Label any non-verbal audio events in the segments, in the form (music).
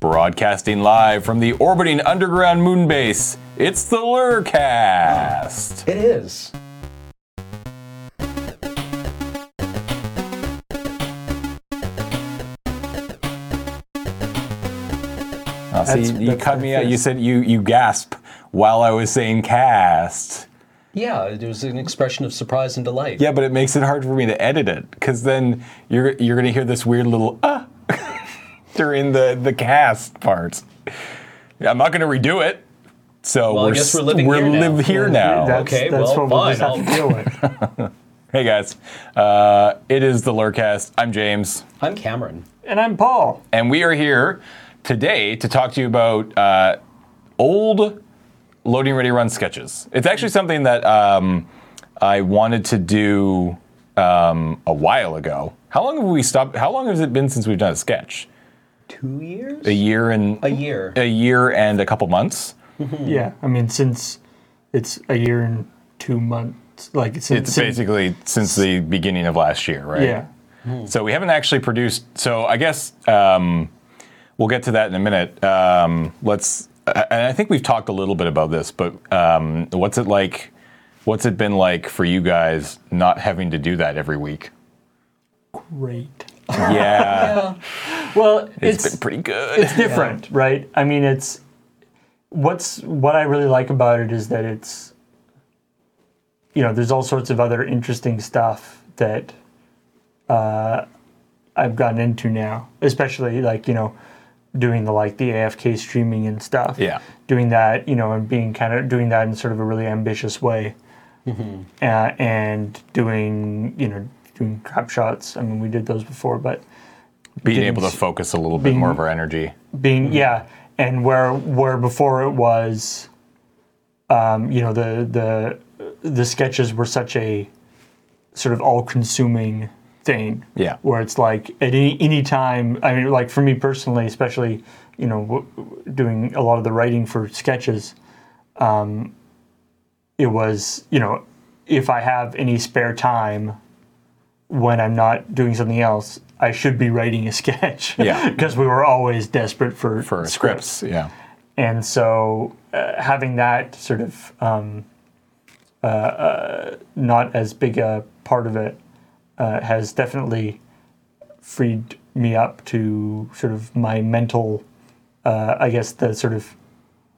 Broadcasting live from the orbiting underground moon base, it's the Lurkcast. It is. Oh, you that's cut me out. You said you you gasp while I was saying cast. Yeah, it was an expression of surprise and delight. Yeah, but it makes it hard for me to edit it because then you're you're gonna hear this weird little ah during the the cast part. I'm not gonna redo it. So Well, we're guess we're st- living here now. live here now. That's, Okay, that's well, what we'll just have to deal with. (laughs) Hey guys, uh, it is the Lurkcast. I'm James, I'm Cameron. and I'm Paul. and we are here today to talk to you about uh, old loading ready run sketches. It's actually something that um, I wanted to do um, a while ago. How long have we stopped? How long has it been since we've done a sketch? Two years? A year and A year. a year and a couple months. (laughs) Yeah, I mean, since it's a year and two months, like since, It's since basically since the beginning of last year, right? yeah, So we haven't actually produced. So I guess um, we'll get to that in a minute. Um, let's. And I think we've talked a little bit about this, but um, what's it like? What's it been like for you guys not having to do that every week? great. Yeah, (laughs) Well, it's it's been pretty good. it's different, right? I mean, it's what's what I really like about it is that it's you know, there's all sorts of other interesting stuff that uh, I've gotten into now, especially like you know, doing the like the AFK streaming and stuff. Yeah. doing that, you know, and being kind of doing that in sort of a really ambitious way, uh, and doing you know doing crap shots. I mean, we did those before, but Being able to focus a little bit being- more of our energy. being yeah and where where before it was um, you know the the the sketches were such a sort of all-consuming thing Yeah. where it's like at any, any time i mean like for me personally especially you know w- w- doing a lot of the writing for sketches um, it was you know if i have any spare time when i'm not doing something else i should be writing a (laughs) sketch Yeah. because we were always desperate for For scripts, yeah. and so uh, having that sort of um, uh, uh, not as big a part of it uh, has definitely freed me up to sort of my mental, uh, I guess the sort of,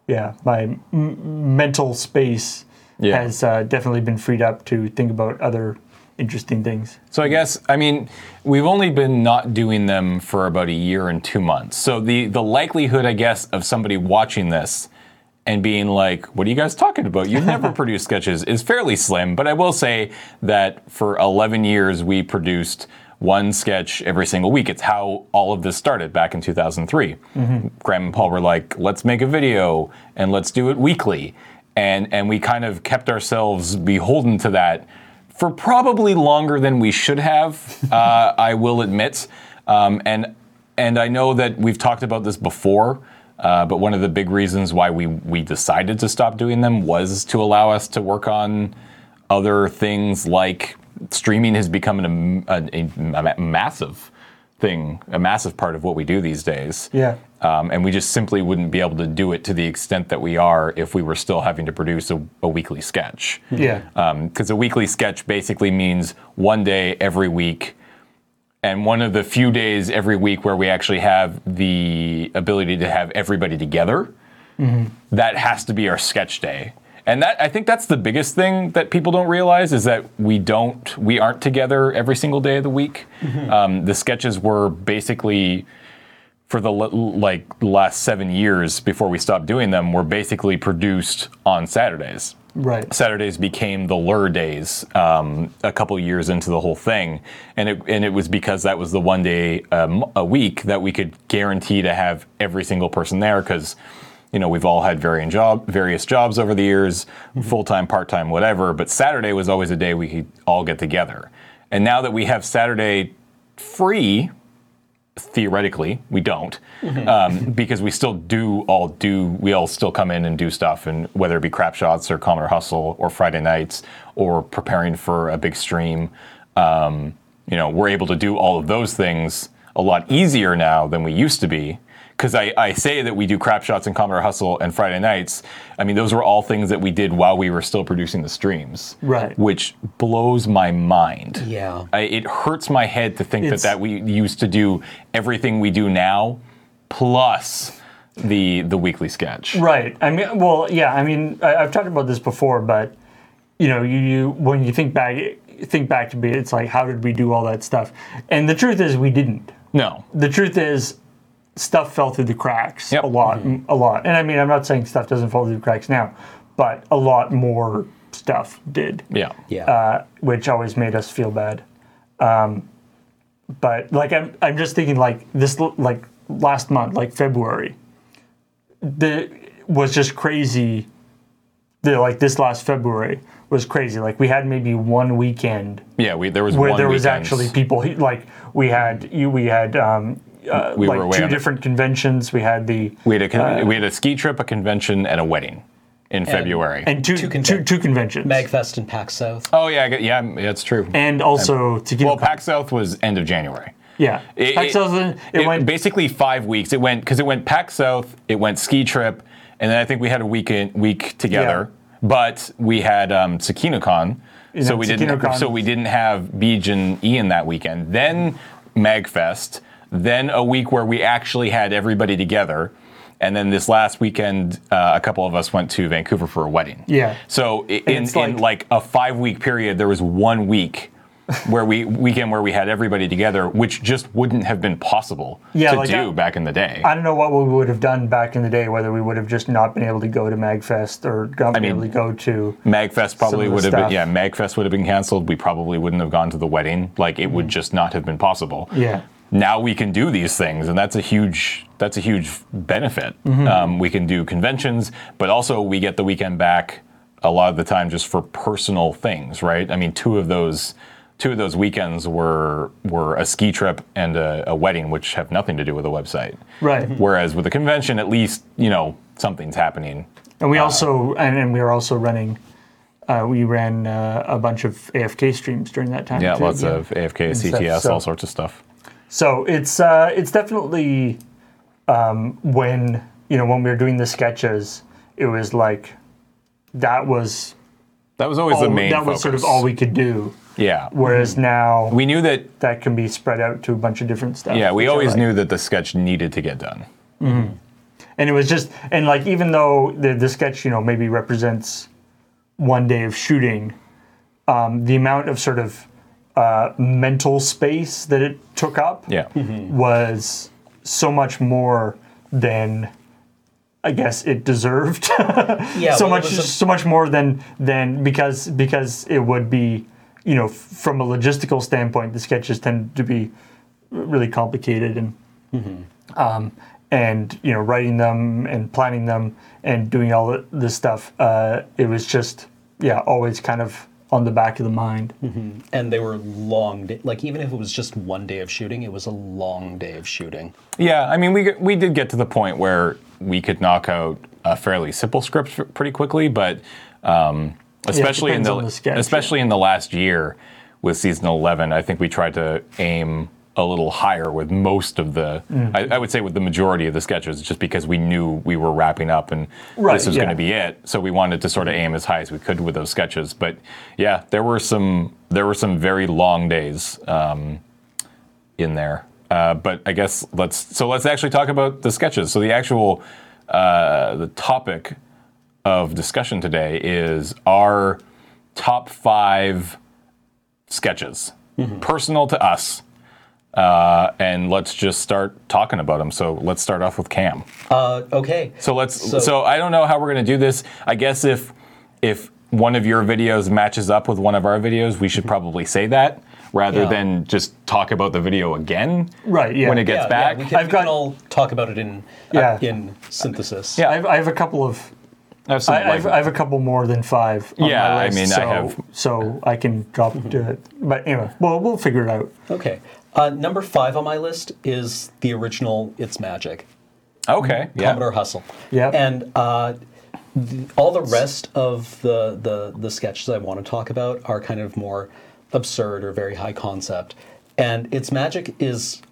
yeah, my m- mental space Yeah. has uh, definitely been freed up to think about other interesting things. So I guess I mean we've only been not doing them for about a year and two months. So the the likelihood, I guess, of somebody watching this and being like, "What are you guys talking about? You've never (laughs) produced sketches," is fairly slim. But I will say that for 11 years we produced one sketch every single week. It's how all of this started back in 2003. Mm-hmm. Graham and Paul were like, "Let's make a video and let's do it weekly," and and we kind of kept ourselves beholden to that for probably longer than we should have. (laughs) Uh, I will admit, um, and and I know that we've talked about this before. Uh, but one of the big reasons why we we decided to stop doing them was to allow us to work on other things like streaming has become an, a, a, a massive thing, a massive part of what we do these days. Yeah. Um, and we just simply wouldn't be able to do it to the extent that we are if we were still having to produce a, a weekly sketch. Mm-hmm. Yeah. Um, because a weekly sketch basically means one day every week, and one of the few days every week where we actually have the ability to have everybody together. Mm-hmm. That has to be our sketch day. And that I think that's the biggest thing that people don't realize is that we don't we aren't together every single day of the week. Um, the sketches were basically for the like last seven years before we stopped doing them were basically produced on Saturdays. Right. Saturdays became the lure days um, a couple years into the whole thing, and it and it was because that was the one day um, a week that we could guarantee to have every single person there because. You know, we've all had varying job, various jobs over the years, full time, part time, whatever. But Saturday was always a day we could all get together. And now that we have Saturday free, theoretically we don't um, (laughs) because we still do all do we all still come in and do stuff and whether it be crap shots or Commodore Hustle or friday nights or preparing for a big stream um, you know we're able to do all of those things a lot easier now than we used to be because I, I say that we do crap shots and Commodore Hustle and Friday nights. I mean, those were all things that we did while we were still producing the streams. Right. Which blows my mind. Yeah. I, it hurts my head to think that It's- that we used to do everything we do now, plus the the weekly sketch. Right. I mean, well, yeah. I mean, I, I've talked about this before, but you know, you, you when you think back, think back to me, it's like, how did we do all that stuff? And the truth is, we didn't. No. The truth is, stuff fell through the cracks Yep. a lot, a lot. And I mean, I'm not saying stuff doesn't fall through the cracks now, but a lot more stuff did. Yeah. Yeah. uh, which always made us feel bad. Um, but like I'm, I'm just thinking like this, like last month, like February, the was just crazy. The like this last February was crazy. Like we had maybe one weekend Yeah. We there was where one there was actually people like we had you we had um, uh, We were like away two on the- different conventions. We had the We had a con- we had a ski trip, a convention, and a wedding in February. and two Two two, conven- two conventions. Magfest and PAX South. oh yeah, get- yeah, that's true. and also to well, PAX South was end of January. yeah, It- PAX it- South, it, It went basically five weeks. It went because it went PAX South, it went ski trip, and then I think we had a weekend week together. But we had um, SakinaCon, so then we didn't. SakinaCon. So we didn't have Beej and Ian that weekend. Then Magfest. Then a week where we actually had everybody together. And then this last weekend, uh, a couple of us went to Vancouver for a wedding. Yeah. So i- in, it's in like- like a five week period, there was one week where we weekend where we had everybody together, which just wouldn't have been possible Yeah, to like do I- back in the day. I don't know what we would have done back in the day, whether we would have just not been able to go to Magfest or not been mean- able to go to. Magfest probably would have stuff. been yeah, Magfest would have been canceled. We probably wouldn't have gone to the wedding. Like it would just not have been possible. Mm-hmm. Yeah. Now we can do these things, and that's a huge that's a huge benefit. Mm-hmm. Um, we can do conventions, but also we get the weekend back a lot of the time just for personal things, right? I mean, two of those two of those weekends were were a ski trip and a, a wedding, which have nothing to do with the website. Right. Whereas with a convention, at least you know something's happening. And we also and, and we are also running. Uh, we ran uh, a bunch of AFK streams during that time. Yeah, too. lots of AFK, stuff, CTS, so- all sorts of stuff. So it's uh, it's definitely um, when you know when we were doing the sketches, it was like that was That was always all, the main. that was sort of all we could do. Yeah. Whereas now We knew that. that can be spread out to a bunch of different stuff. Yeah, we always like. knew that the sketch needed to get done. and it was just and like even though the the sketch you know maybe represents one day of shooting, um, the amount of sort of uh, mental space that it took up Yeah. was so much more than I guess it deserved. (laughs) Yeah. so well, much a- so much more than than because because it would be you know f- from a logistical standpoint the sketches tend to be really complicated and um, and you know writing them and planning them and doing all th- this stuff uh, it was just yeah always kind of on the back of the mind. And they were long day, like even if it was just one day of shooting it was a long day of shooting. Yeah, I mean, we we did get to the point where we could knock out a fairly simple script pretty quickly, but um, especially in the, the sketch, especially in the last year with season eleven, I think we tried to aim a little higher with most of the. Mm. I, I would say with the majority of the sketches, just because we knew we were wrapping up and Right, this was yeah. going to be it. So we wanted to sort of aim as high as we could with those sketches. But yeah, there were some there were some very long days. Um, in there. Uh, but I guess let's so let's actually talk about the sketches. So the actual uh, the topic of discussion today is our top five sketches, personal to us. Uh, and let's just start talking about them. So let's start off with Cam. uh, okay So let's. So, So- I don't know how we're going to do this. I guess if if one of your videos matches up with one of our videos, we should probably say that rather Yeah. than just talk about the video again. Right, yeah. When it gets yeah, back. yeah, we can, I've we got- can all talk about it in Yeah. uh, in synthesis Yeah. I have, I have a couple of I have some, I, I, have, like- I have a couple more than five. On Yeah, my I list, mean, I so, have- So I can drop to it. But anyway, well, we'll figure it out. okay uh, number five on my list is the original it's magic okay. Yeah. Commodore Hustle. Yep. And uh, the, all the rest of the, the the sketches I want to talk about are kind of more absurd or very high concept. And its magic is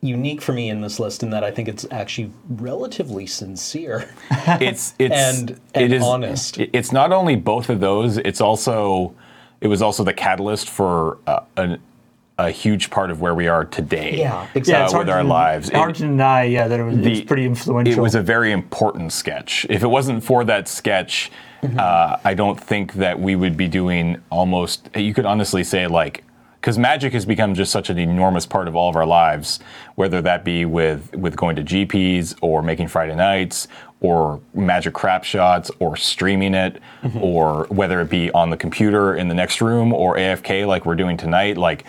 unique for me in this list in that I think it's actually relatively sincere. (laughs) it's it's And- it and is- honest. It's not only both of those. It's also it was also the catalyst for uh, an, a huge part of where we are today. Yeah, Yeah, exactly. it's uh, with our to, lives. It- Hard to deny, yeah, that it was the- it's pretty influential. It was a very important sketch. If it wasn't for that sketch, Mm-hmm. uh, I don't think that we would be doing almost. You could honestly say like. Because magic has become just such an enormous part of all of our lives, whether that be with with going to GPs or making Friday nights or magic crap shots or streaming it, Mm-hmm. or whether it be on the computer in the next room or AFK like we're doing tonight. Like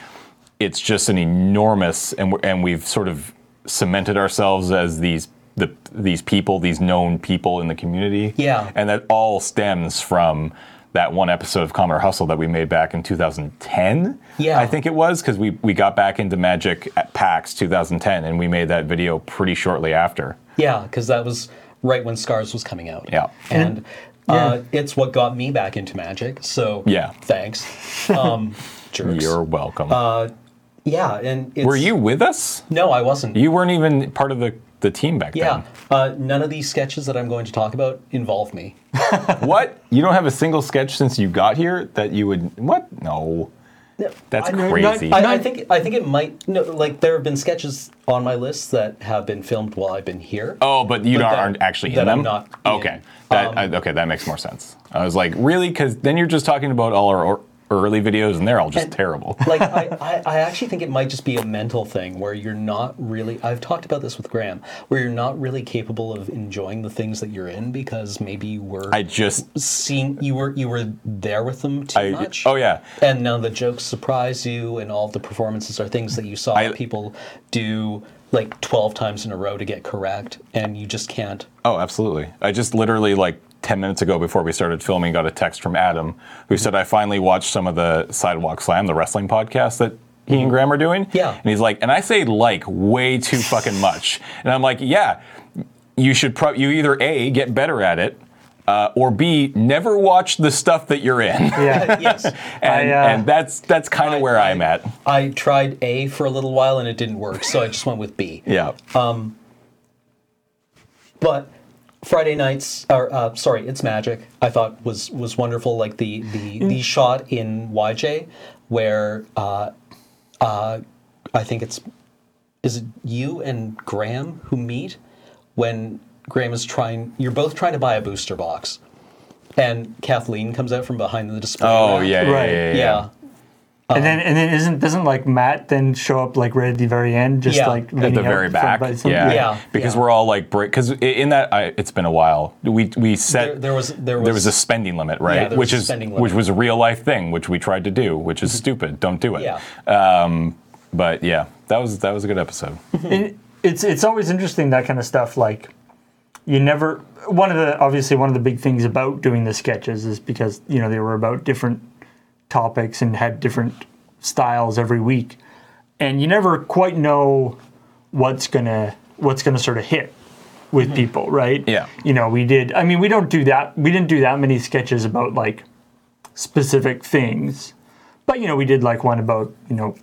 it's just an enormous and we're, and we've sort of cemented ourselves as these the these people these known people in the community Yeah. and that all stems from that one episode of Commodore Hustle that we made back in 2010 Yeah. I think it was because we we got back into Magic at PAX 2010 and we made that video pretty shortly after Yeah, because that was right when Scars was coming out. Yeah. And uh, it's what got me back into Magic. So Yeah. thanks. Um, (laughs) jerks. you're welcome yeah, and it's, were you with us No, I wasn't. you weren't even part of the the team back yeah, then Yeah, uh, none of these sketches that I'm going to talk about involve me. (laughs) what you don't have a single sketch since you got here that you would what no that's I- crazy I, I think I think it might no like there have been sketches on my list that have been filmed while I've been here. Oh, but you But that- aren't actually in that them. I'm not in. Okay, that I, okay that makes more sense. I was like, really? Because then you're just talking about all our or- early videos, and they're all just And- terrible. (laughs) like I, (laughs) I, I actually think it might just be a mental thing where you're not really I've talked about this with Graham, where you're not really capable of enjoying the things that you're in because maybe you were I just seeing you were you were there with them too I- much. oh, yeah. And now the jokes surprise you and all the performances are things that you saw I- people do like 12 times in a row to get correct and you just can't. oh, absolutely. I just literally like. 10 minutes ago before we started filming got a text from adam who said i finally watched some of the sidewalk slam the wrestling podcast that he and graham are doing Yeah. and he's like and i say like way too fucking much and i'm like yeah you should pro- you either a get better at it uh, or b never watch the stuff that you're in yeah. (laughs) Yes. and, I, uh, and that's that's kind of where I- I'm at. I tried A for a little while and it didn't work, so I just went with B. Yeah. Um, But Friday nights, or uh, sorry, it's magic. I thought was was wonderful. Like the the the shot in YJ where uh, uh, I think it's is it you and Graham who meet when Graham is trying. You're both trying to buy a booster box, and Kathleen comes out from behind the display. oh rack. yeah, yeah, Right. yeah, yeah, yeah. and then and then isn't doesn't like Matt then show up like right at the very end, just Yeah. like At the very back, by yeah, Yeah, because yeah. we're all like break. Because in that, I, it's been a while. We we set There, there was there was there was a spending limit, right? Yeah, there which was a is spending which was a real life thing, which we tried to do, which is stupid. Don't do it. Yeah. Um, but yeah, that was that was a good episode. it, it's it's always interesting that kind of stuff. Like you never one of the obviously one of the big things about doing the sketches is because you know they were about different topics and had different styles every week, and you never quite know what's gonna what's gonna sort of hit with mm-hmm. people, right? Yeah. You know, we did. I mean, we don't do that. We didn't do that many sketches about like specific things, but you know, we did like one about you know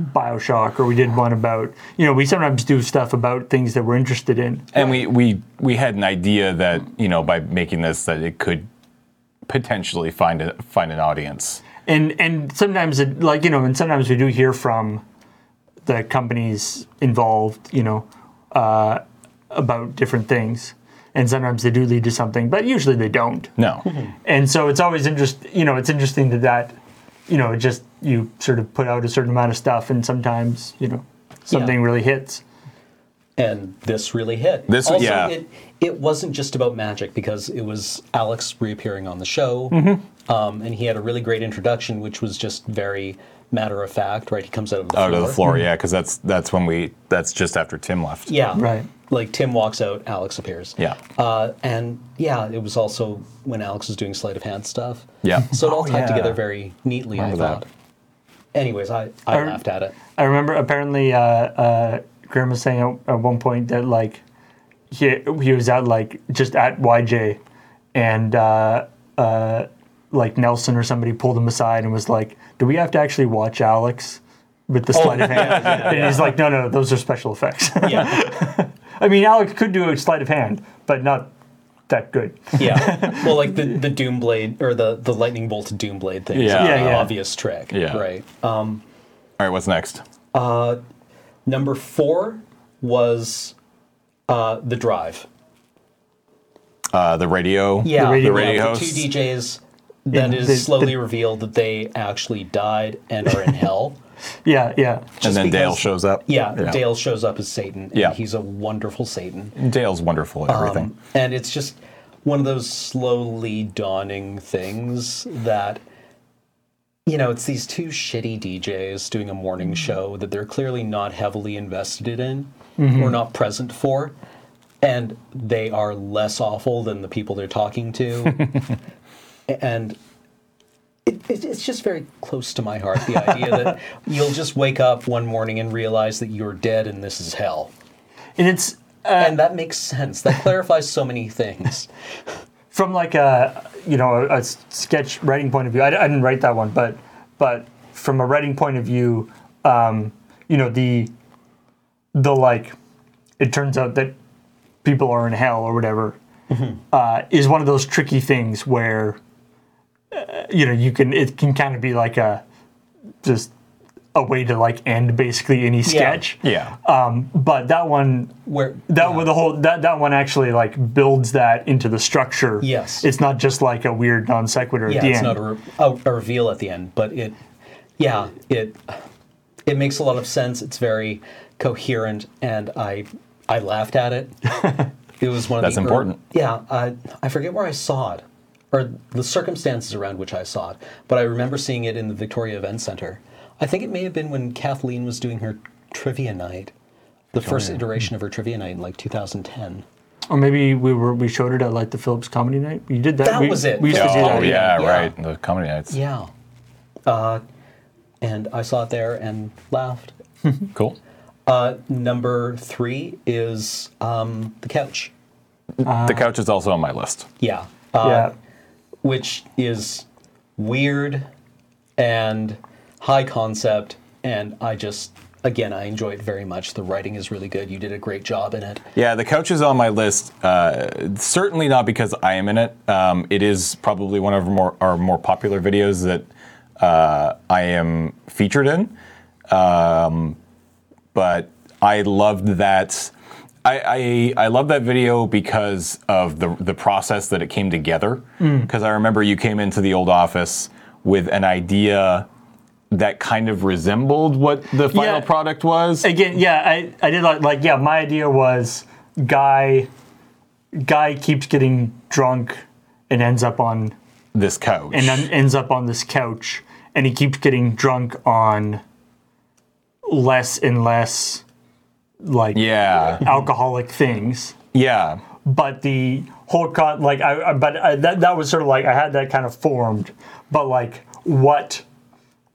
Bioshock, or we did one about you know we sometimes do stuff about things that we're interested in. And we, we we had an idea that you know by making this that it could potentially find a find an audience. And and sometimes it like you know and sometimes we do hear from the companies involved you know uh, about different things and sometimes they do lead to something but usually they don't No. and so it's always interest you know it's interesting that that you know it just you sort of put out a certain amount of stuff and sometimes you know something really hits and this really hit. This- also, yeah. it it wasn't just about magic because it was Alex reappearing on the show, Mm-hmm. Um, and he had a really great introduction, which was just very matter of fact. Right, he comes out of the Out floor. of the floor, yeah, because that's that's when we that's just after Tim left. Yeah, Right. Like Tim walks out, Alex appears. Yeah. uh, and yeah, it was also when Alex was doing sleight of hand stuff. Yeah. so it all Oh, tied yeah. together very neatly. Remember I that. thought. Anyways, I I Are- laughed at it. I remember apparently uh, uh, Graham was saying at, at one point that like he he was at like just at YJ and uh, uh, like Nelson or somebody pulled him aside and was like, "Do we have to actually watch Alex with the sleight of hand, yeah, (laughs) yeah, and he's like, no, no, those are special effects. Yeah, (laughs) I mean, Alex could do a sleight of hand, but not that good. yeah. (laughs) Well, like the the doom blade or the the lightning bolt doom blade thing. Yeah. is Yeah, an yeah. obvious trick. Yeah. Right. Um, All right, what's next? Uh, number four was uh, the drive. Uh, the radio. Yeah, The radio The radio the hosts. two DJs. That In is the- slowly the- revealed that they actually died and are in hell. (laughs) Yeah, yeah. and just then Dale shows up. Yeah, Dale shows up as Satan, and Yeah. he's a wonderful Satan. Dale's wonderful at everything. Um, and it's just one of those slowly dawning things that you know it's these two shitty djs doing a morning show that they're clearly not heavily invested in or not present for and they are less awful than the people they're talking to (laughs) and it, it, it's just very close to my heart the idea that (laughs) you'll just wake up one morning and realize that you're dead and this is hell. And it's and that makes sense. That clarifies so many things. (laughs) From like a you know a, a sketch writing point of view. I, I didn't write that one, but but from a writing point of view, um, you know the the like it turns out that people are in hell or whatever uh, is one of those tricky things where uh, you know you can it can kind of be like a just a way to like end basically any sketch. Yeah. Um, but that one where that yeah. one, the whole that that one actually like builds that into the structure. Yes. it's not just like a weird non sequitur yeah, at the it's end. not a, re- a, a reveal at the end, but it, yeah, it, it makes a lot of sense. It's very coherent, and I, I laughed at it. (laughs) It was one of That's the ear- important. yeah, I, I forget where I saw it, or the circumstances around which I saw it, but I remember seeing it in the Victoria Event Center. I think it may have been when Kathleen was doing her trivia night, the first iteration of her trivia night in like 2010. or maybe we were we showed it at like the Phillips Comedy Night. You did that. That we, was it. We used to do Oh, that. yeah, Yeah. right. The comedy nights. Yeah. Uh, and I saw it there and laughed. (laughs) Cool. Uh, number three is um, the couch. the couch is also on my list. Yeah. Uh, Yeah. Which is weird and high concept, and I just again I enjoy it very much. The writing is really good. You did a great job in it. Yeah, the couch is on my list. Uh, certainly not because I am in it. Um, it is probably one of our more, our more popular videos that uh, I am featured in. Um, but I loved that. I, I I love that video because of the the process that it came together. Mm. Because I remember you came into the old office with an idea that kind of resembled what the final Yeah. product was. Again, yeah, I, I did like like yeah. My idea was guy guy keeps getting drunk and ends up on This couch. and then ends up on this couch and he keeps getting drunk on less and less like yeah, alcoholic things yeah. but the whole con like I, I but I, that that was sort of like I had that kind of formed, but like what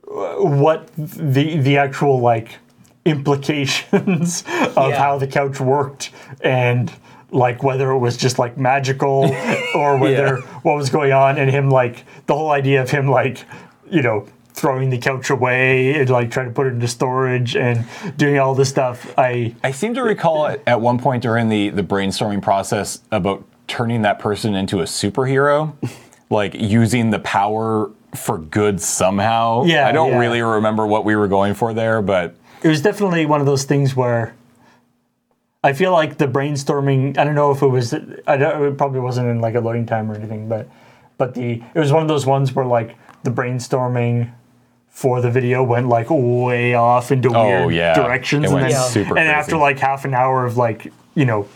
what the the actual like implications (laughs) of Yeah. how the couch worked and like whether it was just like magical or (laughs) whether what was going on and him like the whole idea of him like you know throwing the couch away and like trying to put it into storage and doing all this stuff i I seem to recall at, at one point during the, the brainstorming process about turning that person into a superhero, (laughs) like using the power for good somehow. Yeah, I don't yeah. really remember what we were going for there, but it was definitely one of those things where I feel like the brainstorming. I don't know if it was. I don't, it probably wasn't in like a loading time or anything, but but the it was one of those ones where like the brainstorming for the video went like way off into Oh, weird yeah. directions, It and went then super and crazy. after like half an hour of like you know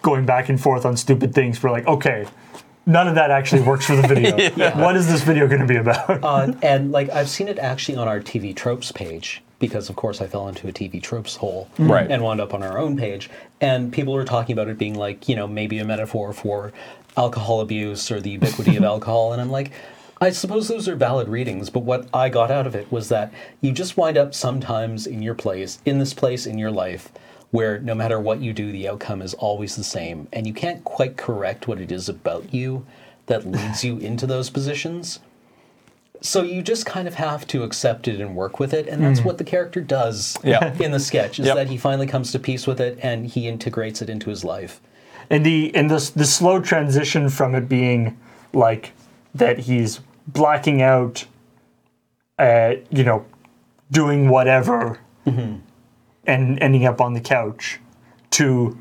going back and forth on stupid things, we're like, okay. None of that actually works for the (laughs) video. What is this video going to be about? (laughs) Uh, and like I've seen it actually on our TV tropes page because of course I fell into a TV tropes hole Right. and wound up on our own page. And people were talking about it being like you know maybe a metaphor for alcohol abuse or the ubiquity of (laughs) alcohol. And I'm like. I suppose those are valid readings, but what I got out of it was that you just wind up sometimes in your place, in this place in your life, where no matter what you do, the outcome is always the same, and you can't quite correct what it is about you that leads you (laughs) into those positions so you just kind of have to accept it and work with it, and that's mm-hmm. what the character does Yeah. in the sketch. Is Yep. that he finally comes to peace with it and he integrates it into his life. and the and the the slow transition from it being like that he's blacking out, uh, you know, doing whatever, and ending up on the couch, to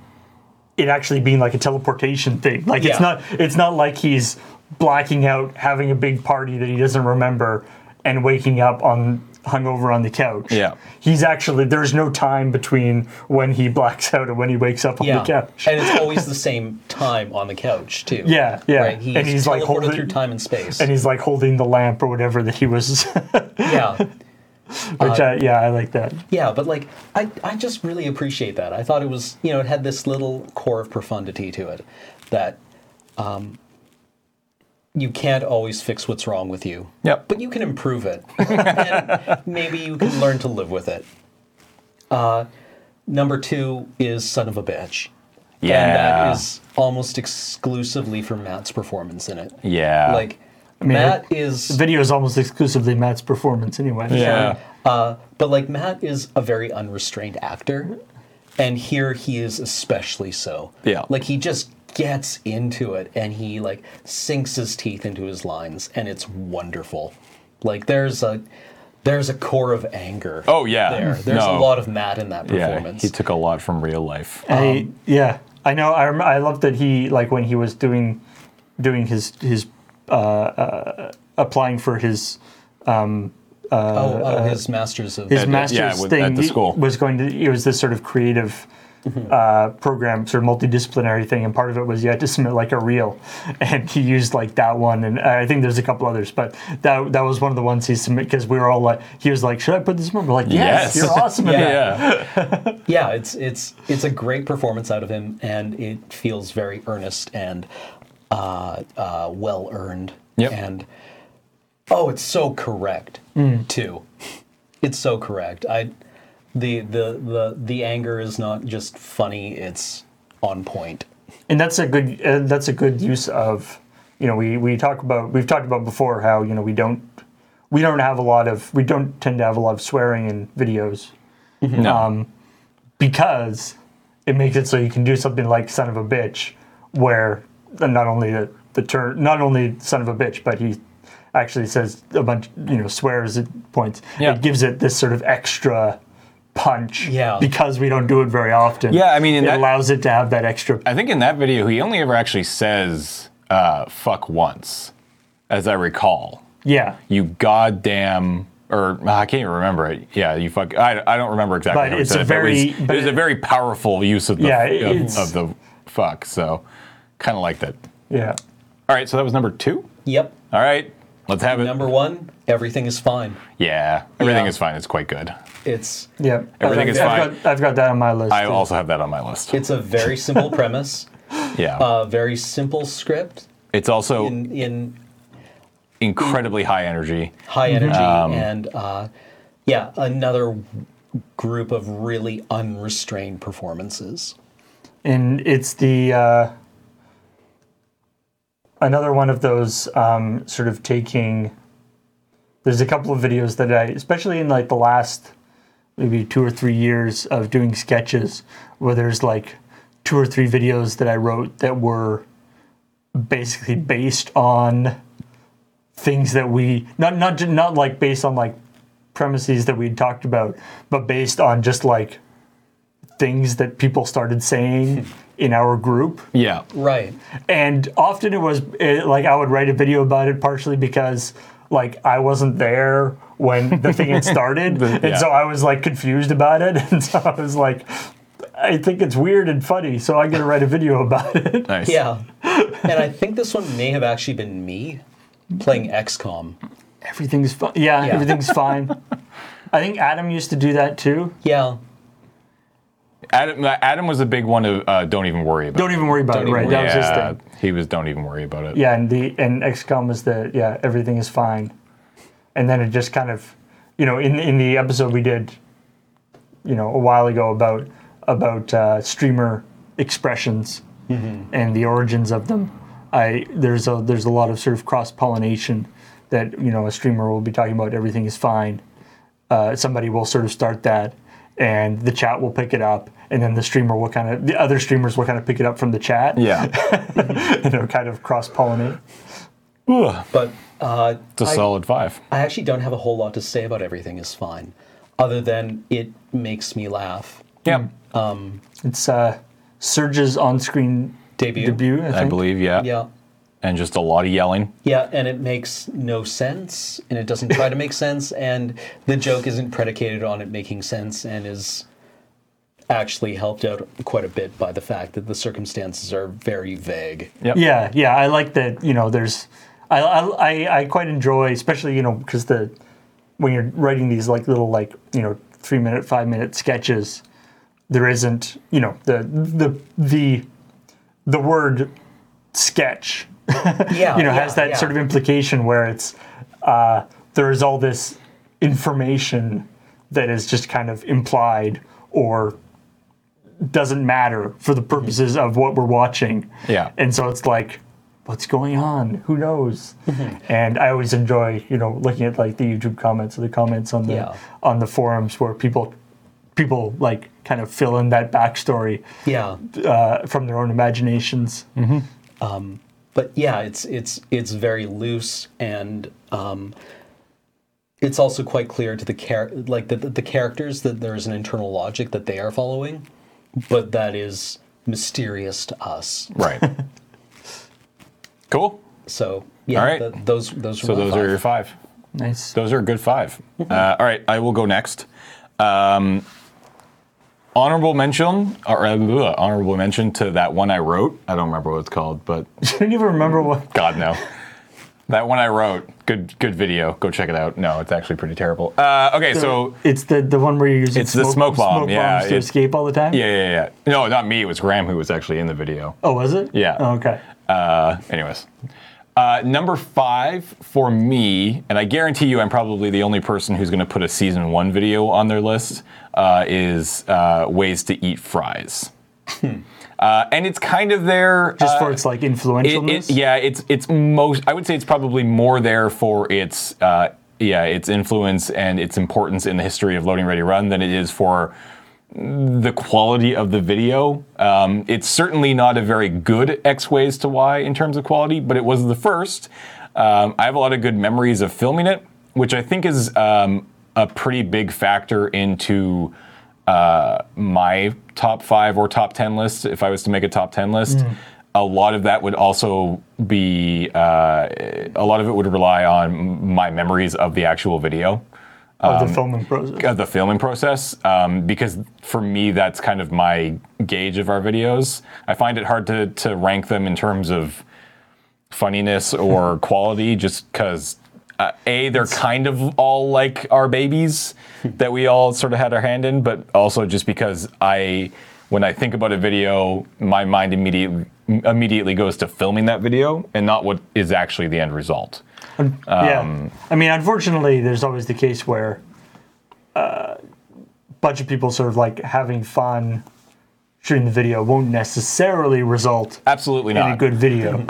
it actually being like a teleportation thing. Like it's not it's not like he's blacking out, having a big party that he doesn't remember, and waking up on hungover on the couch. Yeah. he's actually there's no time between when he blacks out and when he wakes up on Yeah, the couch. and it's always the (laughs) same time on the couch too. Yeah, yeah. Right? He's, And he's, like, holding- through time and space. and he's like holding the lamp or whatever that he was. (laughs) yeah, which I, yeah, I like that. yeah, but like I, I just really appreciate that. I thought it was, you know, it had this little core of profundity to it that um, you can't always fix what's wrong with you. Yep. but you can improve it. (laughs) and maybe you can learn to live with it. Uh, number two is Son of a Bitch. And Yeah. that is almost exclusively for Matt's performance in it. Yeah. Like, I mean, Matt is. The video is almost exclusively Matt's performance anyway. yeah. Uh, but like, Matt is a very unrestrained actor. And here he is especially so. Yeah. Like, he just gets into it and he like sinks his teeth into his lines and it's wonderful. Like, there's a. There's a core of anger. Oh, yeah. there. There's No. a lot of Matt in that performance. Yeah. performance. He took a lot from real life. I, yeah, I know. I rem- I love that he like when he was doing doing his his uh, uh, applying for his oh, oh, his masters of his At- master's yeah, with- thing at the school. was going to it was this sort of creative uh, program sort of multidisciplinary thing and part of it was you had to submit like a reel (laughs) and he used like that one and i think there's a couple others but that that was one of the ones he submitted because we were all like he was like should i put this in we're like yes, Yes. you're awesome at (laughs) that yeah. (laughs) yeah, it's it's it's a great performance out of him, and it feels very earnest and uh, uh, well earned. Yep. And oh, it's so correct too. It's so correct. I the the the the anger is not just funny; it's on point. and that's a good uh, that's a good use of you know we we talk about we've talked about before how you know we don't we don't have a lot of we don't tend to have a lot of swearing in videos No. because it makes it so you can do something like son of a bitch where not only the, the term not only son of a bitch but he actually says a bunch you know swears at points Yeah. it gives it this sort of extra punch Yeah. because we don't do it very often Yeah, I mean, it that- allows it to have that extra I think in that video, he only ever actually says uh, fuck once, as I recall. yeah You goddamn. Or I can't even remember it. Yeah, you fuck. I, I don't remember exactly. But how he it's said a it, but very- It was, but it was a very powerful use of the Yeah, of, of the fuck. So, kind of like that. yeah All right, so that was number two. Yep. All right, let's have it. Number one, everything is fine. yeah, everything Yeah. is fine. It's quite good. It's Yeah, Everything I've, is I've fine. Got, I've got that on my list. I too. also have that on my list. it's a very simple (laughs) premise, Yeah, a very simple script it's also in in incredibly high energy. high energy Um, and uh, yeah, another group of really unrestrained performances. and it's the uh, another one of those um, sort of taking. There's a couple of videos that I, especially in like the last maybe two or three years of doing sketches, where there's like two or three videos that I wrote that were basically based on things that we not not not like based on like premises that we'd talked about, but based on just like things that people started saying (laughs) in our group. Yeah, Right. And often it was eh, like I would write a video about it partially because like I wasn't there when the thing had started. (laughs) and yeah. so I was like confused about it. (laughs) And so I was like, I think it's weird and funny, so I'm gonna write a video about it. (laughs) nice. Yeah. and I think this one may have actually been me playing XCOM. Everything's fine. Yeah, Yeah. everything's fine. I think Adam used to do that too. Yeah. Adam, Adam was a big one of uh, don't even worry about. It. Don't even worry about Don't it, right? worry. That was his yeah, thing. he was don't even worry about it. Yeah, and the and XCOM was the yeah everything is fine, and then it just kind of, you know, in in the episode we did, you know, a while ago about about uh, streamer expressions and the origins of them. I there's a there's a lot of sort of cross pollination that you know a streamer will be talking about everything is fine. Uh, somebody will sort of start that, and the chat will pick it up, and then the streamer will kind of the other streamers will kind of pick it up from the chat. Yeah. (laughs) you know, kind of cross pollinate. But uh, it's a I- solid five. I actually don't have a whole lot to say about everything is fine, other than it makes me laugh. Yeah. It's uh, Surge's on-screen Debut. debut. I, I believe, yeah. Yeah. And just a lot of yelling. Yeah, and it makes no sense, and it doesn't try to make sense, and the joke isn't predicated on it making sense, and is actually helped out quite a bit by the fact that the circumstances are very vague. Yep. Yeah, yeah, I like that. You know, there's, I, I, I- I quite enjoy, especially you know, because the when you're writing these like little like you know three minute, five minute sketches, there isn't you know the the the the word sketch (laughs) Yeah, you know has that sort of implication where it's uh, there is all this information that is just kind of implied or doesn't matter for the purposes of what we're watching. Yeah. And so it's like, what's going on? Who knows? and I always enjoy, you know, looking at like the YouTube comments or the comments on the Yeah. on the forums where people people like kind of fill in that backstory yeah. uh, from their own imaginations. but yeah, it's it's it's very loose and um, it's also quite clear to the char- like the, the characters that there is an internal logic that they are following, but that is mysterious to us. Right. (laughs) cool. So yeah, All right. th- those those. So were my those five. are your five. Nice. Those are a good 5 Uh, all right, I will go next. Um, honorable mention, or uh, bleh, honorable mention to that one I wrote. I don't remember what it's called, but (laughs) I don't even remember what. God no. That one I wrote, good good video. Go check it out. No, it's actually pretty terrible. Uh, okay, so It's the the one where you're using It's the smoke bomb, yeah, bombs to it- escape all the time. yeah, yeah, yeah. No, not me. It was Graham who was actually in the video. Oh, was it? Yeah. Oh, okay. Uh, anyways, uh, number five for me, and I guarantee you, I'm probably the only person who's going to put a season one video on their list. Uh, is uh, ways to eat fries, uh, and it's kind of there Just uh, for its like it, influentialness. it, yeah, it's it's most. I would say it's probably more there for its uh, yeah its influence and its importance in the history of Loading Ready Run than it is for the quality of the video. Um, it's certainly not a very good X ways to Y in terms of quality, but it was the first. Um, I have a lot of good memories of filming it, which I think is um, a pretty big factor into uh, my top five or top 10 list, if I was to make a top 10 list, a lot of that would also be, uh, a lot of it would rely on my memories of the actual video, of um, the filming process. of the filming process, um, because for me, that's kind of my gauge of our videos. I find it hard to, to rank them in terms of funniness or (laughs) quality just because uh, a they're kind of all like our babies (laughs) that we all sort of had our hand in but also just because i when i think about a video my mind immediately immediately goes to filming that video and not what is actually the end result Um, yeah. I mean, unfortunately, there's always the case where a bunch of people sort of like having fun shooting the video won't necessarily result absolutely in not a good video.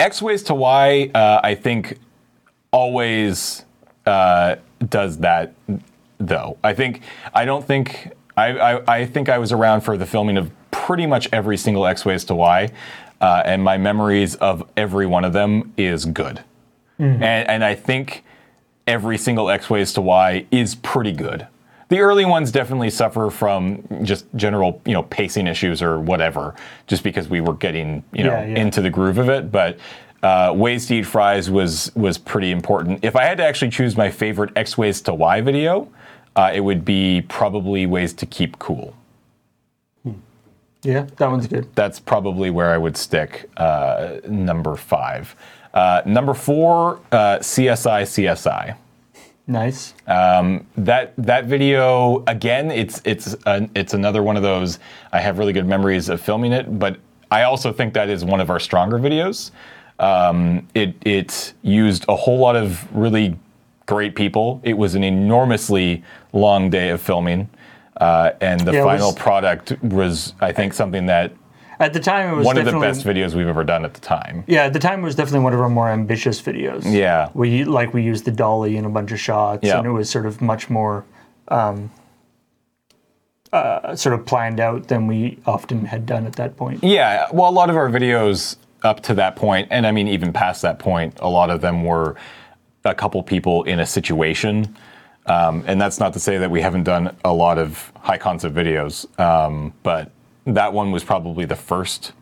X ways to Y, uh, I think, always uh, does that. Though I think I don't think I, I I think I was around for the filming of pretty much every single X ways to Y, uh, and my memories of every one of them is good, and and I think every single X ways to Y is pretty good. The early ones definitely suffer from just general, you know, pacing issues or whatever, just because we were getting, you know, Yeah, yeah. into the groove of it. But uh, ways to eat fries was was pretty important. If I had to actually choose my favorite X ways to Y video, uh, it would be probably ways to keep cool. yeah, that one's good. That's probably where I would stick uh, number five. Uh, number four, uh, CSI CSI. Nice. that that video again it's it's an, it's another one of those i have really good memories of filming it but i also think that is one of our stronger videos um, it it used a whole lot of really great people it was an enormously long day of filming uh, and the Yeah, final was- product was i think something that At the time, it was one of the best videos we've ever done at the time. Yeah, at the time it was definitely one of our more ambitious videos. Yeah. we like we used the dolly in a bunch of shots, Yeah. and it was sort of much more um, uh, sort of planned out than we often had done at that point. Yeah, well, a lot of our videos up to that point, and I mean even past that point, a lot of them were a couple people in a situation. Um, and that's not to say that we haven't done a lot of high concept videos, um, but that one was probably the first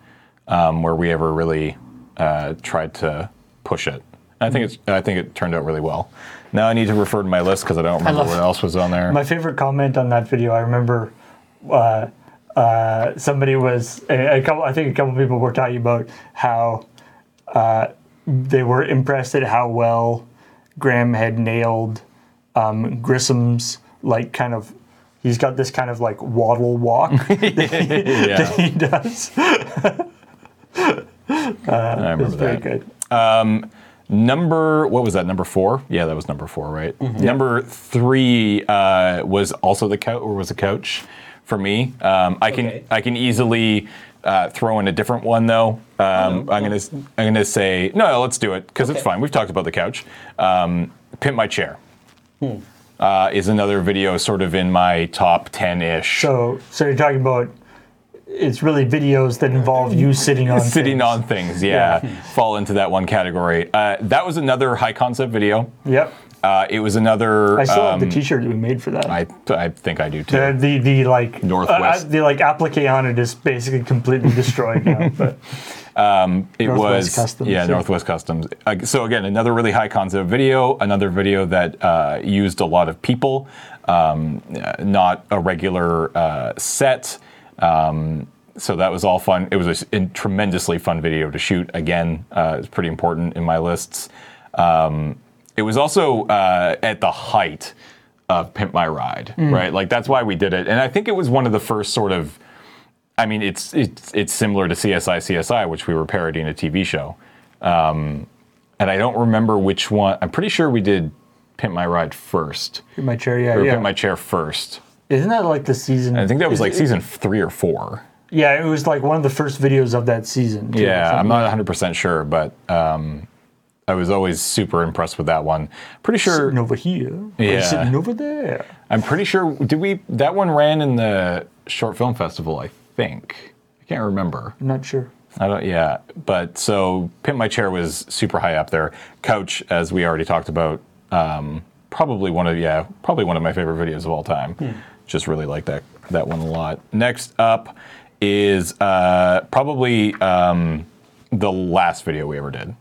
um, where we ever really uh, tried to push it. And I think it's I think it turned out really well. Now I need to refer to my list because I don't remember love- what else was on there. My favorite comment on that video, I remember, uh, uh, somebody was a, a couple. I think a couple people were talking about how uh, they were impressed at how well Graham had nailed um, Grissom's like kind of. He's got this kind of like waddle walk (laughs) that yeah, he does. (laughs) I remember It's very that. good. Number what was that? Number four? Yeah, that was number four, right? Mm-hmm. Number three uh, was also the couch, or was a coach for me. Um, I can Okay. I can easily uh, throw in a different one though. Um, I'm gonna I'm gonna say no. Let's do it because it's fine. We've talked about the couch. Um, Pimp my chair. Hmm. Uh, is another video sort of in my top 10 ish. So, so you're talking about it's really videos that involve you sitting on (laughs) Sitting things. on things, yeah, (laughs) fall into that one category. Uh, that was another high concept video. Yep. Uh, it was another. I still have um, the T-shirt that we made for that. I, I think I do too. the, the the like Northwest. uh, the like applique on it is basically completely destroyed now. (laughs) But it Northwest was Customs, yeah, yeah. Northwest Customs. Uh, so again, another really high concept video. Another video that uh, used a lot of people, um, not a regular uh, set. Um, so that was all fun. It was a, tremendously fun video to shoot. Again, uh, it's pretty important in my lists. Um, it was also uh, at the height of Pimp My Ride, right? Like that's why we did it, and I think it was one of the first sort of. I mean, it's it's it's similar to CSI CSI, which we were parodying a TV show, um, and I don't remember which one. I'm pretty sure we did Pimp My Ride first, Pimp my chair, yeah, or yeah. Pimp My Chair first. Isn't that like the season? I think that was is like it- season three or four. Yeah, it was like one of the first videos of that season. too, Yeah, I'm not 100 percent sure, but um, I was always super impressed with that one. Pretty sure. Sitting over here, Yeah. sitting over there. I'm pretty sure. Did we? That one ran in the short film festival, I think. I can't remember. I'm not sure. I don't. Yeah, but so Pimp My Chair was super high up there. Couch, as we already talked about, um, probably one of yeah, probably one of my favorite videos of all time. Just really like that that one a lot. Next up is uh, probably um, the last video we ever did,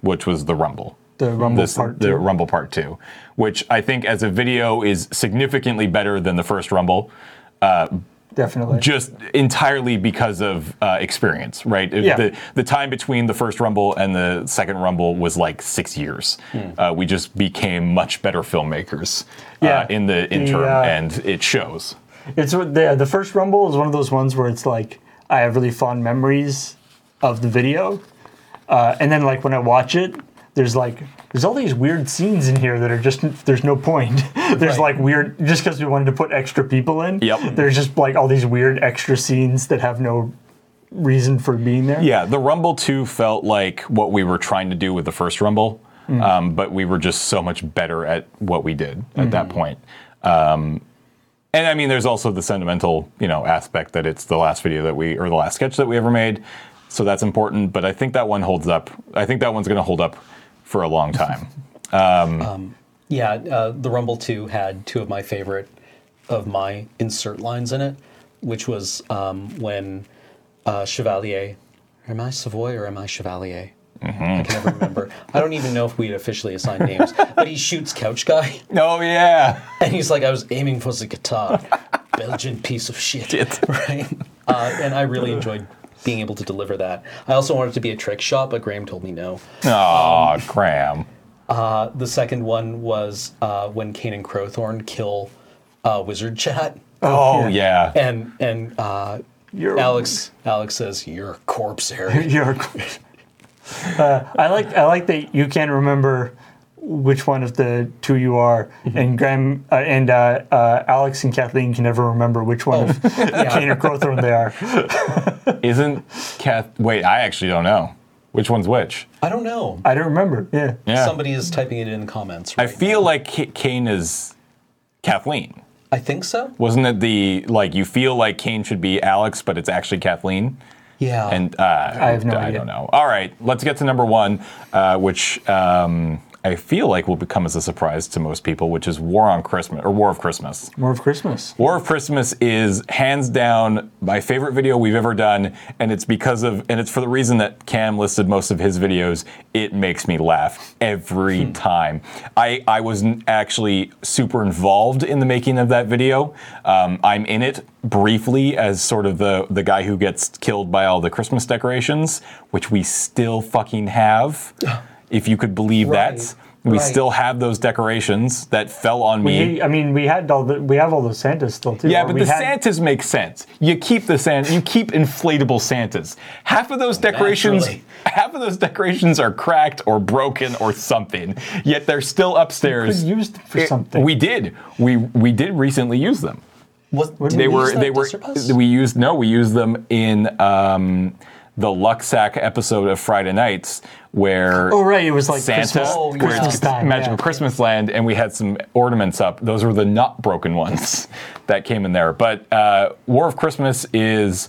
which was the Rumble. The Rumble This- part the two. Rumble Part Two, which I think as a video is significantly better than the first Rumble Definitely. just entirely because of uh, experience, right? Yeah. The, the time between the first Rumble and the second Rumble was like six years. Uh, we just became much better filmmakers Yeah. uh, in the interim, uh, and it shows. It's the the first Rumble is one of those ones where it's like I have really fond memories of the video, uh, and then like when I watch it, there's like there's all these weird scenes in here that are just there's no point. (laughs) there's Right. like weird just because we wanted to put extra people in. Yep. There's just like all these weird extra scenes that have no reason for being there. Yeah, the Rumble 2 felt like what we were trying to do with the first Rumble, um, but we were just so much better at what we did at that point. Um, and I mean, there's also the sentimental, you know, aspect that it's the last video that we, or the last sketch that we ever made. So that's important. But I think that one holds up. I think that one's going to hold up for a long time. (laughs) Yeah, uh, the Rumble 2 had two of my favorite of my insert lines in it, which was um, when uh, Chevalier, am I Savoy or am I Chevalier? I can never remember. I don't even know if we had officially assigned names, but he shoots Couch Guy, (laughs) oh yeah, and he's like, "I was aiming for the guitar, (laughs) Belgian piece of shit." Shit. right? Uh, and I really enjoyed being able to deliver that. I also wanted to be a trick shot, but Graham told me no. oh Graham. Uh, the second one was uh, when Kane and Crowthorne kill uh, Wizard Chat, Oh yeah. and and uh, You're- Alex Alex says you're a corpse, Harry. (laughs) You're. (laughs) Uh, I like I like that you can't remember which one of the two you are, and Graham uh, and uh, uh, Alex and Kathleen can never remember which one of (laughs) Kane or Crowthorne they are. (laughs) Isn't Kath? Wait, I actually don't know. Which one's which? I don't know. I don't remember. Yeah. Yeah. Somebody is typing it in the comments. I feel now. like K- Kane is Kathleen. I think so. Wasn't it the like you feel like Kane should be Alex, but it's actually Kathleen? Yeah. And uh, I have no I idea. don't know. All right, let's get to number one, uh, which um, I feel like will become as a surprise to most people, which is War on Christmas or War of Christmas. War of Christmas. War of Christmas is hands down my favorite video we've ever done, and it's because of, and it's for the reason that Cam listed most of his videos. It makes me laugh every time. I I was actually super involved in the making of that video. Um, I'm in it briefly as sort of the the guy who gets killed by all the Christmas decorations, which we still fucking have. (laughs) If you could believe Right, that. We right. still have those decorations that fell on me. We, I mean, we had all the we have all those Santas still too. Yeah, but we the had- Santas make sense. You keep the Santa, you keep inflatable Santas. Half of those decorations, Naturally. half of those decorations are cracked or broken or something. Yet they're still upstairs. use them for It- something. We did. We we did recently use them. Was, did They we were use they were Disservice? we used no we used them in um, the Luxac episode of Friday Nights where Oh right, it was like Santa, Christmas, Oh, where. Christmas it's time. Magical yeah. Christmas Land, and we had some ornaments up. Those were the not broken ones (laughs) that came in there. But uh, War of Christmas is.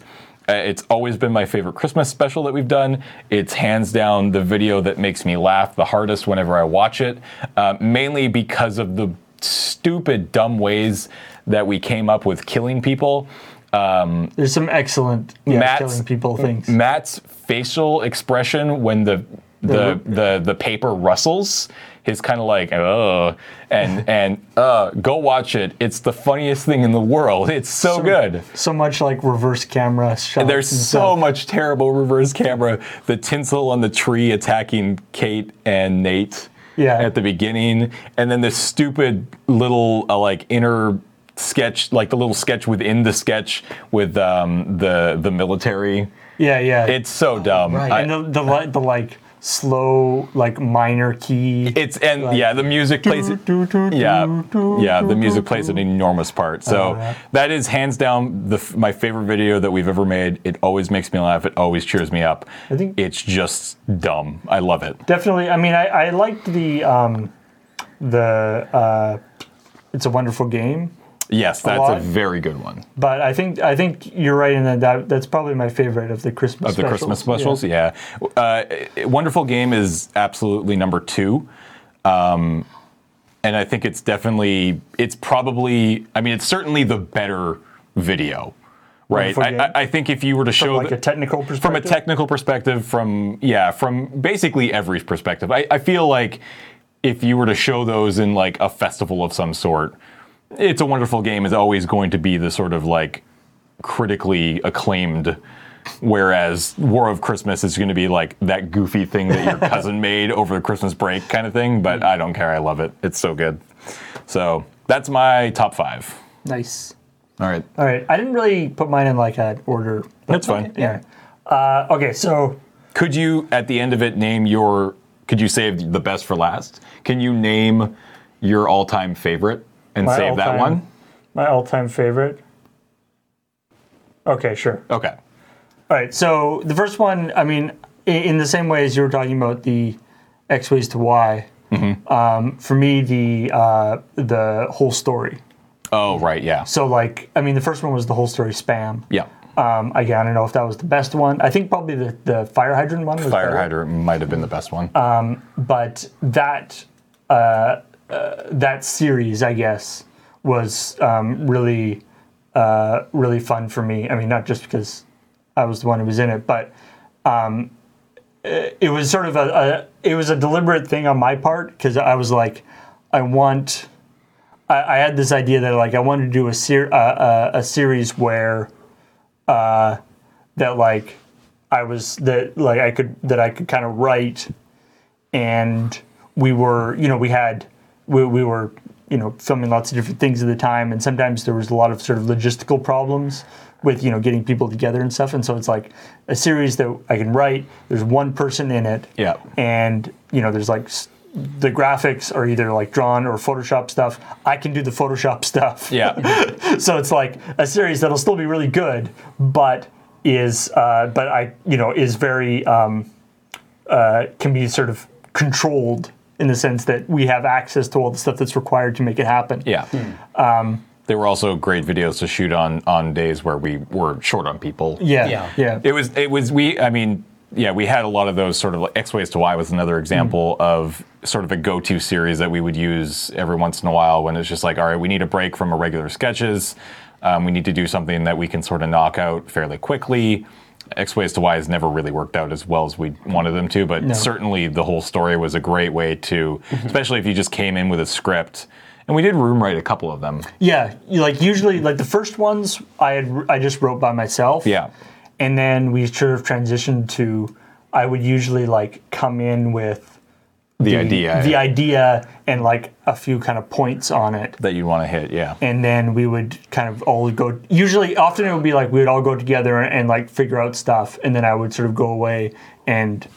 Uh, it's always been my favorite Christmas special that we've done. It's hands down the video that makes me laugh the hardest whenever I watch it, uh, mainly because of the stupid, dumb ways that we came up with killing people. Um, There's some excellent yeah, killing people things. Matt's facial expression when the the the, the paper rustles, his kind of like oh, and (laughs) and uh, go watch it. It's the funniest thing in the world. (laughs) It's so, good. So much like reverse camera shots. There's so stuff. much terrible reverse camera. The tinsel on the tree attacking Kate and Nate Yeah. at the beginning, and then this stupid little uh, like inner sketch, like the little sketch within the sketch with um, the the military. Yeah, yeah. It's so dumb. right. I- and the, the the like slow like minor key. it's and yeah, the music plays. it- Yeah, yeah, the music plays an enormous part. So yeah. that is hands down the my favorite video that we've ever made. It always makes me laugh. It always cheers me up. I think- it's just dumb. I love it. Definitely. I mean, I, I liked the um, the uh, it's a wonderful game, Yes, that's a, lot. very good one but I think I think you're right in that, that that's probably my favorite of the Christmas of the specials. Christmas specials. Yeah, Uh, wonderful game is absolutely number two. Um, and I think it's definitely, it's probably, I mean, it's certainly the better video, right? I. I, think if you were to show like the- a technical perspective. from a technical perspective, from yeah, from basically every perspective, I, I feel like if you were to show those in like a festival of some sort, it's a wonderful game is always going to be the sort of like critically acclaimed. Whereas War of Christmas is going to be like that goofy thing that your (laughs) cousin made over the Christmas break kind of thing, but I don't care. I love it. It's so good. So that's my top five. Nice. All right. All right. I didn't really put mine in like an order. but- That's fine. Yeah. Uh, okay. So Could you, at the end of it, name your? Could you save the best for last? Can you name your all-time favorite and My save that one? my all-time favorite. Okay. Sure. Okay. All right. So the first one, I mean, i- in the same way as you were talking about the X ways to Y, Mm-hmm. um, for me the uh, the whole story. Oh, right. Yeah. So like, I mean, the first one was the whole story spam. Yeah. Um, again, I don't know if that was the best one. I think probably the, the fire hydrant one was Fire better. hydrant might have been the best one. Um, but that uh, uh, that series, I guess, was um, really uh, really fun for me. I mean, not just because I was the one who was in it, but um, it it was sort of a, a it was a deliberate thing on my part because I was like, I want. I, I had this idea that like I wanted to do a ser- uh, a, a series where uh, that like I was that like I could that I could kind of write and we were you know we had we, we were you know filming lots of different things at the time and sometimes there was a lot of sort of logistical problems with you know getting people together and stuff and so it's like a series that I can write there's one person in it Yeah. and you know there's like the graphics are either like drawn or Photoshop stuff. I can do the Photoshop (laughs) stuff. Yeah. (laughs) so it's like a series that'll still be really good, but is uh, but I you know is very um, uh, can be sort of controlled in the sense that we have access to all the stuff that's required to make it happen. Yeah. Um, they were also great videos to shoot on on days where we were short on people. Yeah, Yeah. yeah, It was it was we I mean yeah we had a lot of those sort of like X ways to Y was another example of sort of a go to series that we would use every once in a while when it's just like all right we need a break from our regular sketches um, we need to do something that we can sort of knock out fairly quickly. X ways to Y has never really worked out as well as we wanted them to, but certainly the whole story was a great way to, especially if you just came in with a script. And we did room write a couple of them. Yeah, like usually, like the first ones, I had I just wrote by myself. Yeah. and then we sort of transitioned to I would usually like come in with The, idea the idea, and like a few kind of points on it, that you want to hit, yeah. and then we would kind of all go. Usually, often it would be like we would all go together and like figure out stuff, and then I would sort of go away and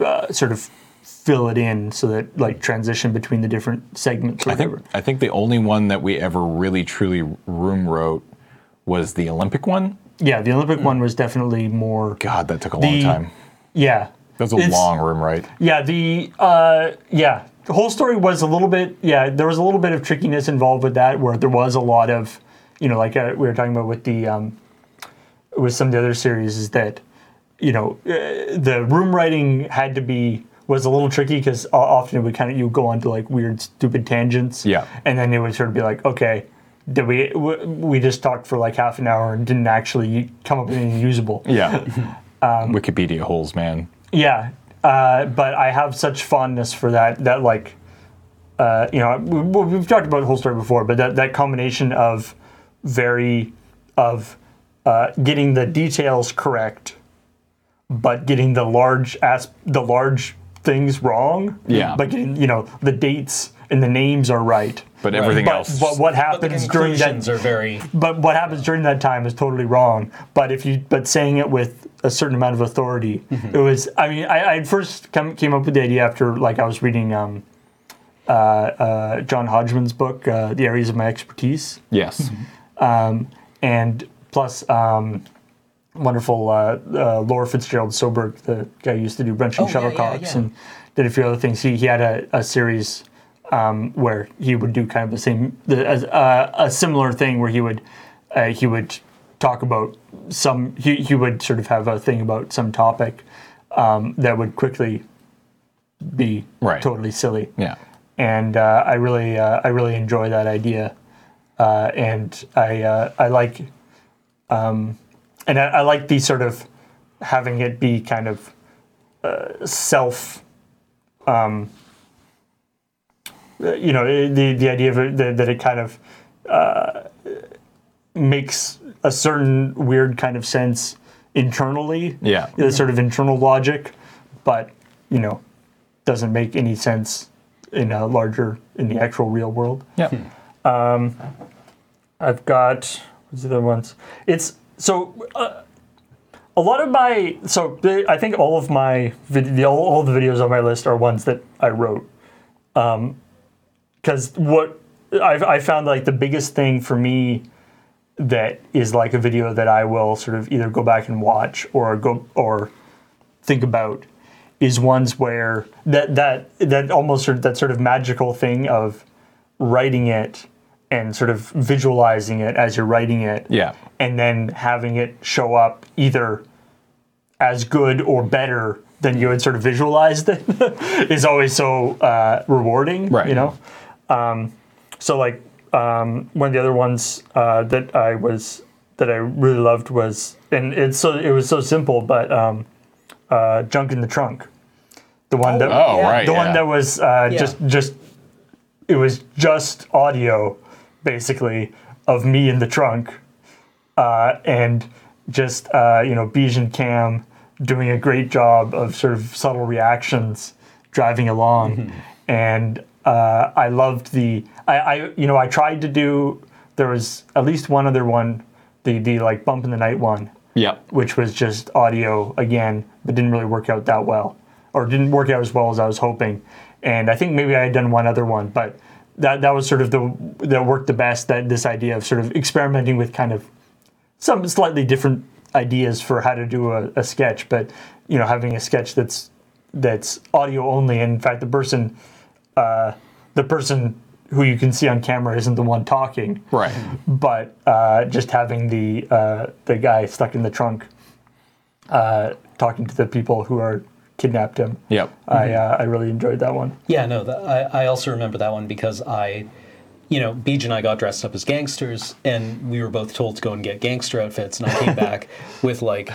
uh, sort of fill it in so that like transition between the different segments. I think. I think the only one that we ever really truly room wrote was the Olympic one. yeah, the Olympic one was definitely more. God, that took a long time. Yeah, That was a It's- long room right? Yeah, the uh, yeah, the whole story was a little bit yeah. There was a little bit of trickiness involved with that, where there was a lot of you know, like uh, we were talking about with the um, with some of the other series, is that you know uh, the room writing had to be was a little tricky because often it would kind of you would go on to like weird stupid tangents. Yeah. and then it would sort of be like, okay. Did we we just talked for like half an hour and didn't actually come up with anything usable? Yeah. (laughs) Um, Wikipedia holes, man. Yeah, uh, but I have such fondness for that. That like, uh, you know, we, we've talked about the whole story before, but that that combination of very of uh, getting the details correct, but getting the large as the large things wrong. Yeah. But getting you know the dates and the names are right. But everything But, else. but what But the happens during that conclusions are very. but what happens during that time is totally wrong. But if you, but saying it with a certain amount of authority, it was. I mean, I, I first come, came up with the idea after like I was reading um, uh, uh, John Hodgman's book, uh, "The Areas of My Expertise," yes. and plus um, wonderful uh, uh, Laura Fitzgerald Sjöberg, the guy who used to do Brunching Oh, yeah, yeah, Shuttlecocks, yeah. and did a few other things. He he had a, a series um, where he would do kind of the same, the, uh, a similar thing where he would uh, he would talk about some. He he would sort of have a thing about some topic um, that would quickly be Right. totally silly Yeah. and uh, I really uh, I really enjoy that idea, uh, and I uh, I like, um, and I, I like the sort of having it be kind of uh, self, um, uh, you know, the the idea of it, that, that it kind of uh, makes a certain weird kind of sense internally, Yeah. the sort of internal logic, but you know, doesn't make any sense in a larger in the actual real world. Yeah. Um, I've got what's the other ones? It's so uh, a lot of my so I think all of my vid, the, all, all the videos on my list are ones that I wrote. Because what I've I found like the biggest thing for me that is like a video that I will sort of either go back and watch or go or think about is ones where that that that almost sort of, that sort of magical thing of writing it and sort of visualizing it as you're writing it Yeah. and then having it show up either as good or better than you had sort of visualized it (laughs) is always so uh, rewarding Right. you know um, so like um, one of the other ones uh, that I was that I really loved was and it's so it was so simple but um, uh, junk in the trunk the one that Oh, Yeah. right. the yeah. one that was uh, Yeah. just just it was just audio basically of me in the trunk uh, and just uh, you know Beej and Cam doing a great job of sort of subtle reactions driving along and uh, I loved the I, I you know I tried to do there was at least one other one the the like bump in the night one yeah. which was just audio again, but didn't really work out that well. or didn't work out as well as I was hoping. And I think maybe I had done one other one, but that that was sort of the that worked the best. That this idea of sort of experimenting with kind of some slightly different ideas for how to do a, a sketch, but you know, having a sketch that's that's audio only. And in fact, the person uh, the person who you can see on camera isn't the one talking, Right. but uh, just having the uh, the guy stuck in the trunk uh, talking to the people who are kidnapped him. Yep. I uh, I really enjoyed that one. Yeah, no, that, I, I also remember that one because I, you know, Beej and I got dressed up as gangsters, and we were both told to go and get gangster outfits, and I came back (laughs) with like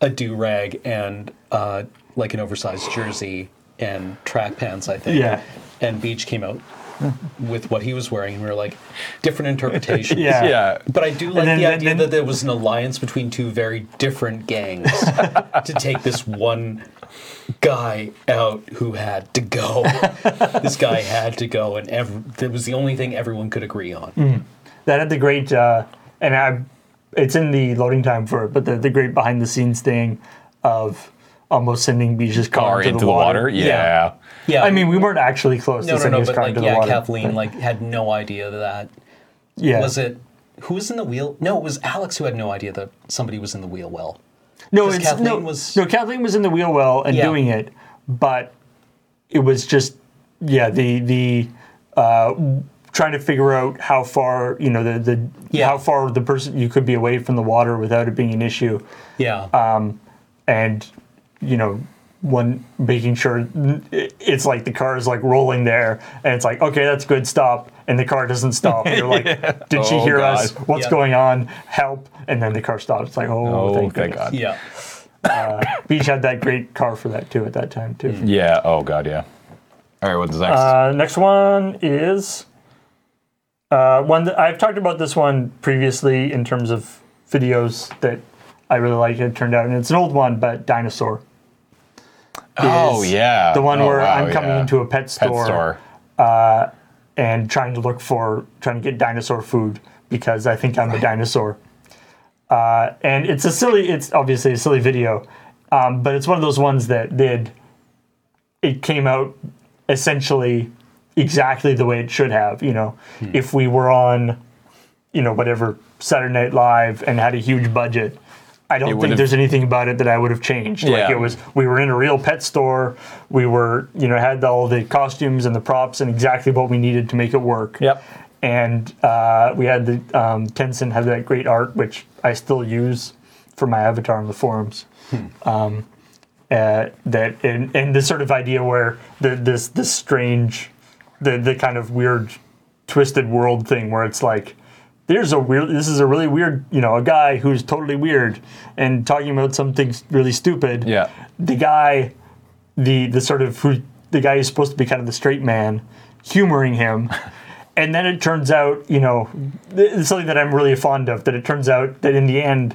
a do rag and uh, like an oversized jersey and track pants, I think. Yeah. And Beej came out with what he was wearing, and we were like, different interpretations. (laughs) Yeah. Yeah. But I do like then- the then- idea then- that there was an alliance between two very different gangs (laughs) to take this one guy out who had to go. (laughs) this guy had to go, and ev- that was the only thing everyone could agree on. Mm. That had the great, uh, and I, it's in the loading time for it, but the, the great behind the scenes thing of almost sending Beej's car, Car into the water. Yeah. Yeah. Yeah, I mean, we weren't actually close no, to no, sending no, his car like, into the water. yeah. Kathleen but- like had no idea that. yeah. Was it who was in the wheel? No, it was Alex who had no idea that somebody was in the wheel well. No, 'Cause it's Kathleen no, was- no. Kathleen was in the wheel well and Yeah. doing it, but it was just yeah the the uh, trying to figure out how far you know the the Yeah. how far the person you could be away from the water without it being an issue, Yeah. Um, and you know one making sure it's like the car is like rolling there and it's like okay that's good stop and the car doesn't stop and (laughs) you're like did she Oh, hear us what's Yeah. going on help and then the car stops it's like oh, Oh, thank, thank. God. yeah. Beej had that great car for that too at that time too. Yeah. Oh God. Yeah. All right. What's next? Uh, next one is uh, one that I've talked about this one previously in terms of videos that I really like. It turned out, and it's an old one, but Dinosaur. oh yeah. the one Oh, where wow, I'm coming yeah. into a pet pet store, store. and trying to look for trying to get dinosaur food because I think I'm a dinosaur. Uh, and it's a silly, it's obviously a silly video, um, but it's one of those ones that did. It came out essentially exactly the way it should have. You know, if we were on, you know, whatever Saturday Night Live and had a huge budget. I don't think there's anything about it that I would have changed. Like Yeah. it was, we were in a real pet store. We were, you know, had all the costumes and the props and exactly what we needed to make it work Yep. and uh, we had the um, Tencent had that great art, which I still use for my avatar on the forums. Um, uh, that and, and this sort of idea where the, this this strange, the the kind of weird, twisted world thing where it's like. There's a weird. This is a really weird, you know, a guy who's totally weird and talking about something really stupid. Yeah. The guy, the the sort of who the guy who's supposed to be kind of the straight man, humoring him, (laughs) and then it turns out, you know, it's something that I'm really fond of. That it turns out that in the end,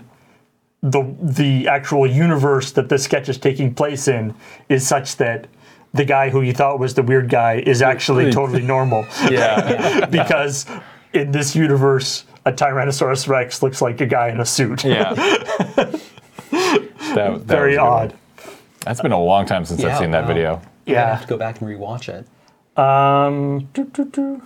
the the actual universe that the sketch is taking place in is such that the guy who you thought was the weird guy is actually totally normal. (laughs) Yeah. (laughs) because in this universe, a Tyrannosaurus Rex looks like a guy in a suit. yeah. (laughs) That, that Very was a good odd. one. That's been a long time since I've seen that wow. video. I'm Yeah. have to go back and rewatch it. Um, doo, doo, doo.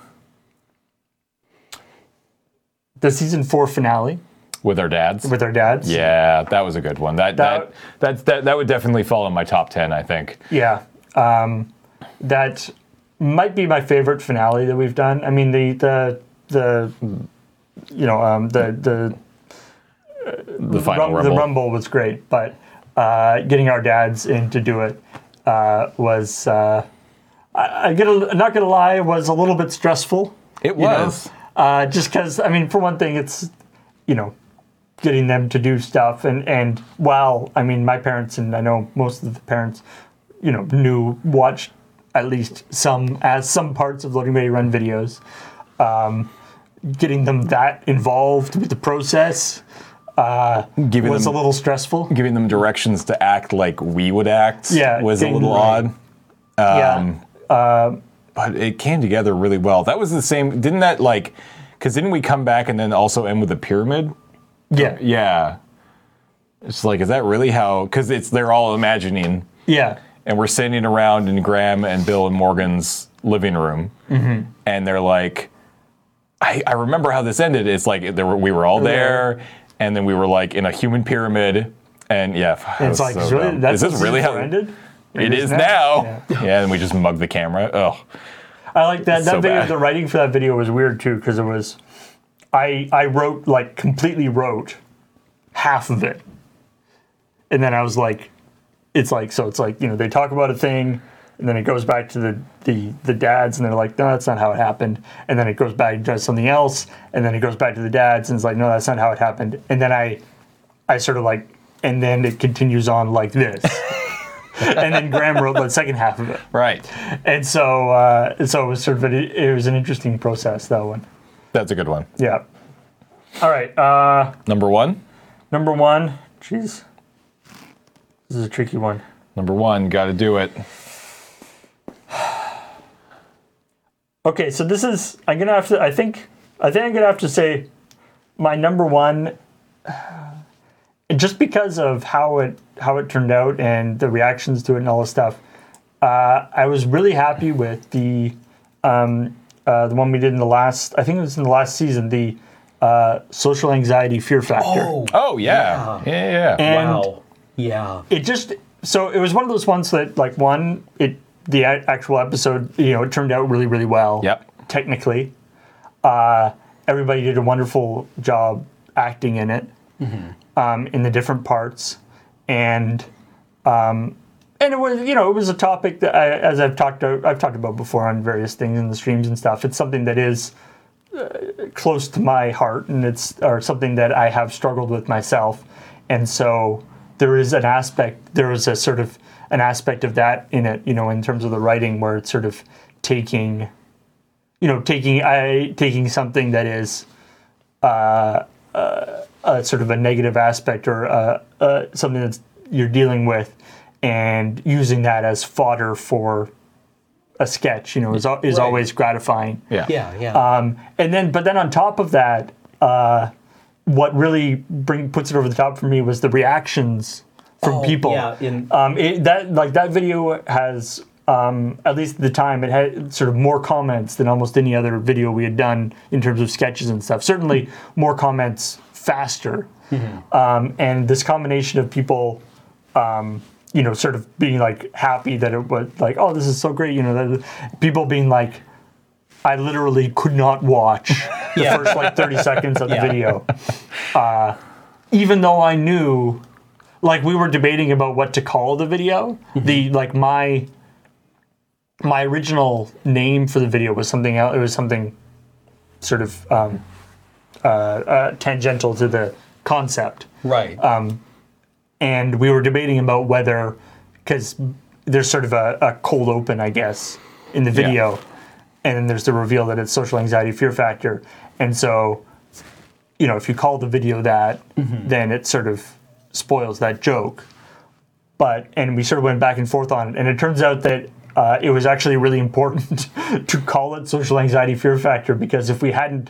The season four finale With our dads. with our dads. yeah, that was a good one. That That- that that that, that would definitely fall in my top ten. I think. Yeah. Um, that might be my favorite finale that we've done. I mean, the the the you know um, the the The final rum- rumble. the rumble was great, but uh, getting our dads in to do it uh, was. Uh, I, I get a, not gonna lie, was a little bit stressful. It you know? was. Uh, just because, I mean, for one thing, it's, you know, getting them to do stuff. And, and while, I mean, my parents and I know most of the parents, you know, knew, watched at least some, as some parts of LoadingReadyRun videos, um, getting them that involved with the process uh, Giving was them a little stressful. giving them directions to act like we would act. Yeah, was a little right. odd. yeah. but it came together really well. That was the same. Didn't that like? Because didn't we come back and then also end with a pyramid? Yeah. Yeah. It's like, is that really how? Because it's they're all imagining, Yeah. and we're sitting around in Graham and Bill and Morgan's living room, and they're like, I, I remember how this ended. It's like there were, we were all there, and then we were like in a human pyramid, and yeah, (sighs) it It's was like so really, dumb. that's is this really how ended? it is now? (laughs) Yeah. and we just mugged the camera. Oh, I like that. That So video, bad. the writing for that video was weird too because it was, I I wrote like completely wrote half of it, and then I was like, it's like so it's like you know they talk about a thing, and then it goes back to the the the dads, and they're like, no, that's not how it happened, and then it goes back and does something else, and then it goes back to the dads, and it's like, no, that's not how it happened, and then I, I sort of like, and then it continues on like this. (laughs) and then Graham wrote the second half of it right. and so uh, so it was sort of a, it was an interesting process that one. That's a good one. Yeah. All right. Uh, Number one. number one. Jeez, this is a tricky one. Number one. Got to do it. Okay, so this is I'm gonna have to. I think I think I'm gonna have to say my number one. Just because of how it how it turned out and the reactions to it and all this stuff, uh, I was really happy with the um, uh, the one we did in the last. I think it was in the last season. The uh, social anxiety fear factor. Oh, Oh yeah. Yeah. Yeah. yeah. And wow. Yeah. it just so it was one of those ones that like one it the a- actual episode you know it turned out really really well Yep. technically. Uh, everybody did a wonderful job acting in it um, in the different parts. And um, and it was you know it was a topic that I, as I've talked to, I've talked about before on various things in the streams and stuff it's something that is uh, close to my heart and it's or something that I have struggled with myself. And so there is an aspect there is a sort of an aspect of that in it you know in terms of the writing where it's sort of taking you know taking I taking something that is uh, uh, a sort of a negative aspect or uh, uh, something that's you're dealing with and using that as fodder for a sketch you know is, is Right. always gratifying Yeah. Yeah. Yeah. um, and then, but then on top of that, uh, what really bring puts it over the top for me was the reactions from Oh, people. yeah, in- um, it, that like that video has um, at least at the time it had sort of more comments than almost any other video we had done in terms of sketches and stuff. Certainly more comments faster, um, and this combination of people um, you know, sort of being like happy that it was like, oh, this is so great. You know, that people being like, I literally could not watch (laughs) the Yeah. first like 30 seconds of the Yeah. video. Uh, even though I knew, like, we were debating about what to call the video. The, like, my, my original name for the video was something else. It was something sort of um, uh, uh, tangential to the concept right. and we were debating about whether because there's sort of a, a cold open i guess in the video and then there's the reveal that it's social anxiety fear factor and so you know if you call the video that then it sort of spoils that joke. But and we sort of went back and forth on it. And it turns out that uh, it was actually really important (laughs) to call it social anxiety fear factor because if we hadn't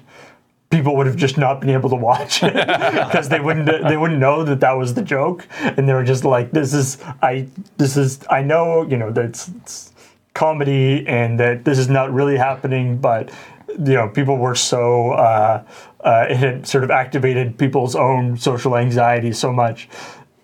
people would have just not been able to watch it (laughs) because they wouldn't they wouldn't know that that was the joke. And they were just like this is i this is i know you know that it's, it's comedy and that this is not really happening but you know people were so uh, uh, it had sort of activated people's own social anxiety so much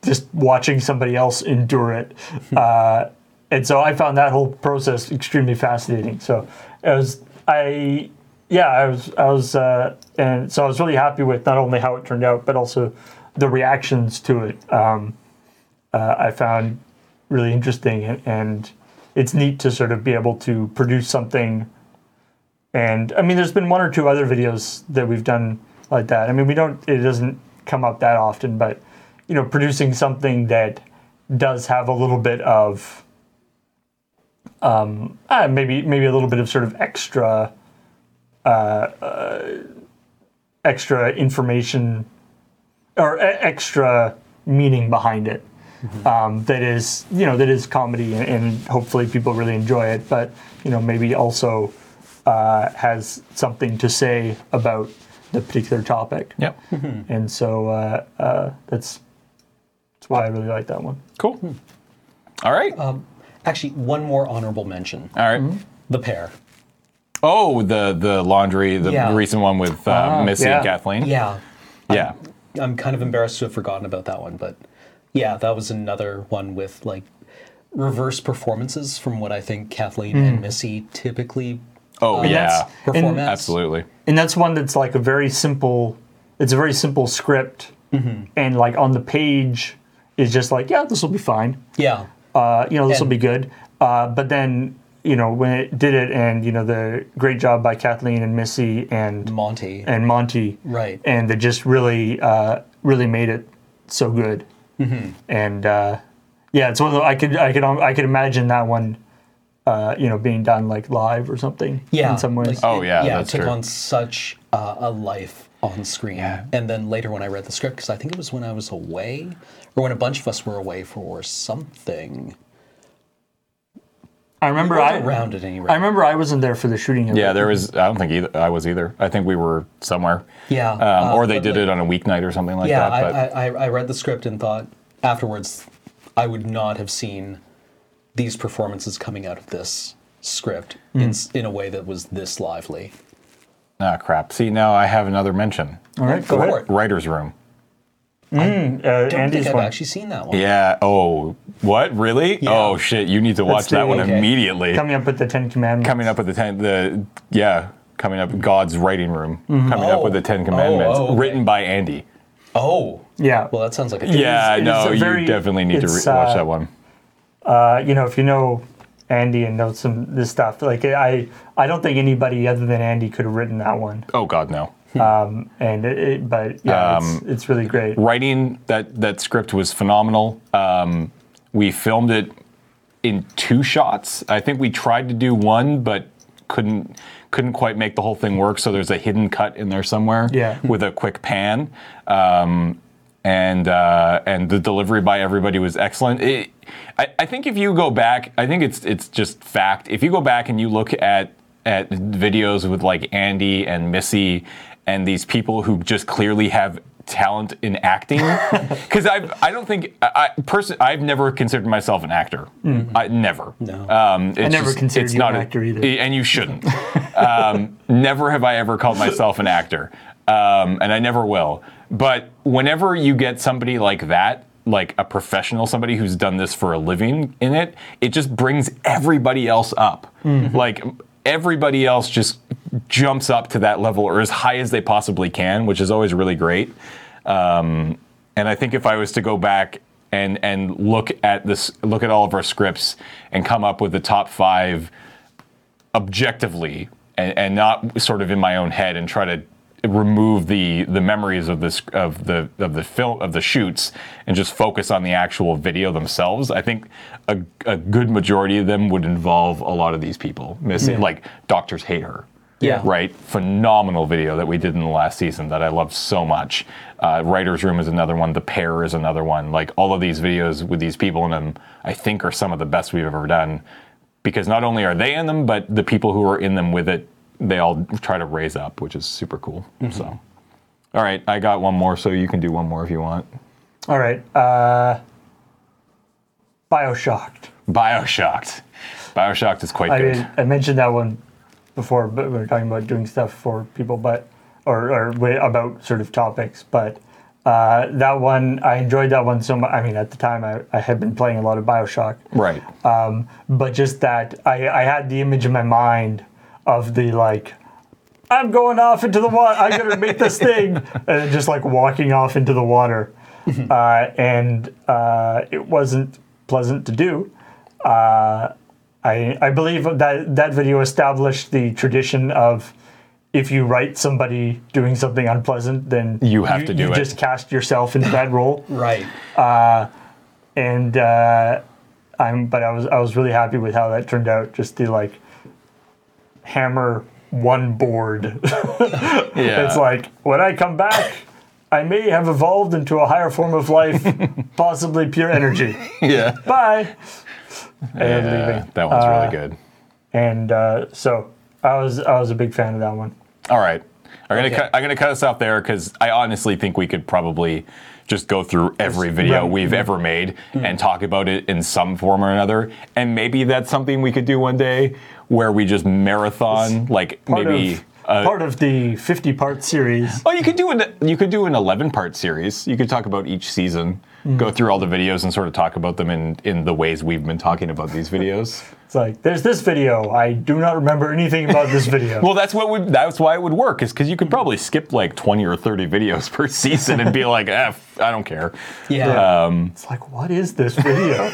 just watching somebody else endure it uh, and so i found that whole process extremely fascinating so it was i yeah, I was, I was, uh, and so I was really happy with not only how it turned out, but also the reactions to it. Um, uh, I found really interesting, and, and it's neat to sort of be able to produce something. And I mean, there's been one or two other videos that we've done like that. I mean, we don't, it doesn't come up that often, but you know, producing something that does have a little bit of, um, uh, maybe maybe a little bit of sort of extra uh extra information or e- extra meaning behind it. Um, that is, you know, that is comedy, and, and hopefully people really enjoy it. But you know, maybe also uh, has something to say about the particular topic. Yep. And so uh, uh, that's that's why I really like that one. Cool. All right. Actually, one more honorable mention: All right. the pair. Oh, the the laundry, the Yeah. recent one with uh, Missy and. Kathleen. Yeah, Yeah. I'm kind of embarrassed to have forgotten about that one, but yeah, that was another one with like reverse performances from what I think Kathleen and Missy typically Oh uh, yeah. perform And- Absolutely. and that's one that's like a very simple it's a very simple script. And like on the page is just like yeah this will be fine. Yeah, uh, you know this will be good. Uh, but then you know when it did it and you know the great job by kathleen and missy and Monty. and monty. Right. and they just really uh, really made it so good. And uh, yeah it's one of the, i could i could i could imagine that one uh, you know being done like live or something yeah, in some ways like, Oh, it- yeah, yeah. that's it took true. on such uh, a life on screen. Yeah. And then later when I read the script, because I think it was when I was away, or when a bunch of us were away for something. i remember We i weren't around at any rate. I remember I wasn't there for the shooting Yeah, it. there was. I don't think either. I was either. I think we were somewhere. Yeah, Um, uh, or they did like- it on a weeknight or something like yeah, that. But I, I, I read the script and thought afterwards I would not have seen these performances coming out of this script Hmm. in, in a way that was this lively. ah, crap. See, now I have another mention. All right, Go go for ahead. it. Writer's room. Uh, I don't Andy's think I've one. actually seen that one. Yeah. Oh, what? Really? Yeah. Oh shit! You need to watch the- that one okay. immediately. Coming up with the Ten Commandments. coming up with the ten. The yeah. Coming up, God's writing room. Coming up with the Ten Commandments, Oh, okay. written by Andy. Oh, Yeah. well, that sounds like a Yeah, it is no, a you definitely need to it's, re- watch uh, that one. Uh, you know, if you know Andy and know some this stuff, like I, I don't think anybody other than Andy could have written that one. Oh God, no. um, And it, it, but yeah, Um, it's, it's really great. writing that that script was phenomenal. Um, we filmed it in two shots. I think we tried to do one, but couldn't couldn't quite make the whole thing work. So there's a hidden cut in there somewhere Yeah. with a quick pan. Um, and uh, and the delivery by everybody was excellent. It, I, I think if you go back, I think it's it's just fact. If you go back and you look at at videos with like Andy and Missy and these people who just clearly have talent in acting, (laughs) because I I don't think I, I person I've never considered myself an actor. I never. No. Um, it's never considered it's you not an a- actor either. and you shouldn't. (laughs) um, never have I ever called myself an actor, um, and I never will. But whenever you get somebody like that, like a professional, somebody who's done this for a living in it, it just brings everybody else up. Like everybody else just jumps up to that level or as high as they possibly can, which is always really great. Um, and I think if I was to go back and and look at this, look at all of our scripts and come up with the top five objectively and, and not sort of in my own head and try to remove the the memories of this of the of the film of the shoots and just focus on the actual video themselves i think a, a good majority of them would involve a lot of these people missing like doctors hate her Yeah. right? Phenomenal video that we did in the last season that i love so much. Uh, writers room is another one. The pair is another one. Like all of these videos with these people in them i think are some of the best we've ever done because not only are they in them, but the people who are in them with it, they all try to raise up, which is super cool. So, all right, I got one more, so you can do one more if you want. All right. Uh, Bioshocked. Bioshocked. Bioshocked is quite I good. mean, I mentioned that one before, but we were talking about doing stuff for people, but or, or about sort of topics. But uh, that one, I enjoyed that one so much. I mean, at the time, I, I had been playing a lot of Bioshock, right. um, but just that I, I had the image in my mind of the like. I'm going off into the water. I'm gonna make this (laughs) thing, and just like walking off into the water, (laughs) uh, and uh, it wasn't pleasant to do. Uh, I I believe that that video established the tradition of if you write somebody doing something unpleasant, then You have to do you it. just cast yourself into that role (laughs) right. and uh, I'm but I was I was really happy with how that turned out. Just to like hammer one board. (laughs) Yeah. it's like when I come back, I may have evolved into a higher form of life, (laughs) possibly pure energy. (laughs) yeah. Bye. And Yeah, leaving. that one's Uh, really good. And uh, so I was I was a big fan of that one. All right. I'm gonna Okay. cut. I'm gonna cut us off there because I honestly think we could probably just go through every video right. we've ever made and talk about it in some form or another. And maybe that's something we could do one day where we just marathon, like maybe. of, uh, part of the 50 part series. Oh, you could do an you could do an eleven part series. You could talk about each season, go through all the videos, and sort of talk about them in in the ways we've been talking about these videos. (laughs) It's like, there's this video. I do not remember anything about this video. (laughs) well, that's what would that's why it would work is because you could probably skip like twenty or thirty videos per (laughs) season and be like, eh, I don't care. Yeah. it's like, what is this video?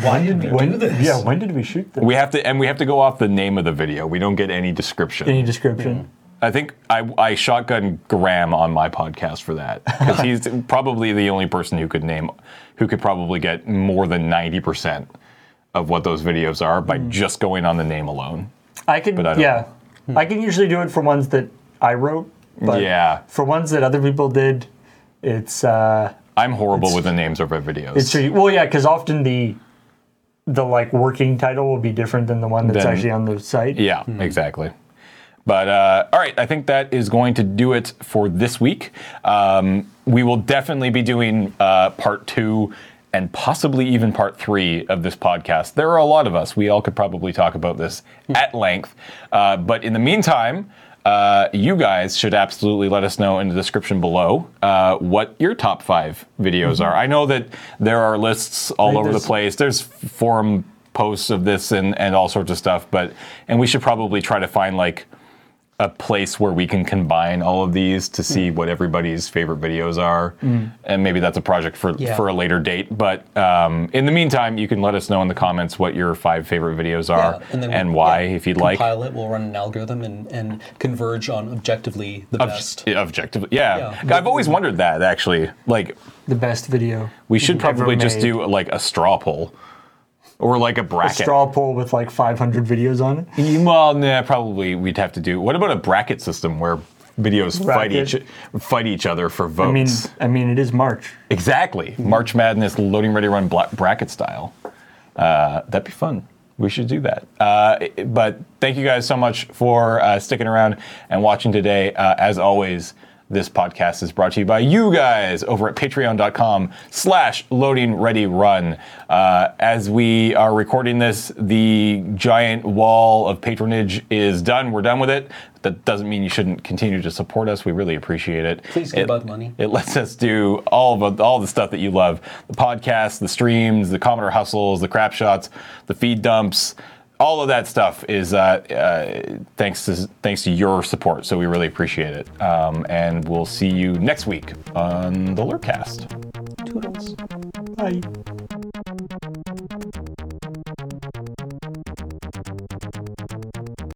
Why did we do this? yeah, when did we shoot this? We have to and we have to go off the name of the video. We don't get any description. Any description? I think I, I shotgun Graham on my podcast for that because he's (laughs) probably the only person who could name, who could probably get more than ninety percent of what those videos are by hmm. just going on the name alone. I can, I yeah. Hmm. I can usually do it for ones that I wrote. But Yeah. For ones that other people did, it's, uh, I'm horrible with the names of our videos. it's tricky. Well, yeah, because often the, the like working title will be different than the one that's Then- actually on the site. Yeah, hmm. exactly. But uh, all right, I think that is going to do it for this week. Um, we will definitely be doing uh, part two and possibly even part three of this podcast. There are a lot of us. We all could probably talk about this at length. Uh, but in the meantime, uh, you guys should absolutely let us know in the description below uh, what your top five videos are. I know that there are lists all over the place. There's forum posts of this and, and all sorts of stuff, but and we should probably try to find like a place where we can combine all of these to see what everybody's favorite videos are, and maybe that's a project for Yeah. for a later date. But um, in the meantime, you can let us know in the comments what your five favorite videos are Yeah, and, we'll- why, yeah, if you'd like. compile it. We'll run an algorithm and, and converge on objectively the Ob- best. Objectively, yeah. I've always wondered that actually. Like, The best video. we should probably just do like a straw poll or like a a bracket. straw poll with like 500 videos on it. Well, nah, probably we'd have to do. What about a bracket system where videos fight each fight each other for votes? I mean, I mean, it is March. exactly. March Madness, LoadingReadyRun bla- bracket style. Uh, that'd be fun. We should do that. Uh, but thank you guys so much for uh, sticking around and watching today. Uh, as always, this podcast is brought to you by you guys over at patreon.com slash LoadingReadyRun. Uh, as we are recording this, the giant wall of patronage is done. We're done with it. That doesn't mean you shouldn't continue to support us. We really appreciate it. Please give out money. it lets us do all of all the stuff that you love: the podcasts, the streams, the Commodore hustles, the CRapShots, the feed dumps. All of that stuff is uh, uh, thanks to thanks to your support. So we really appreciate it. Um, and we'll see you next week on the Lurkcast. Toodles. Bye.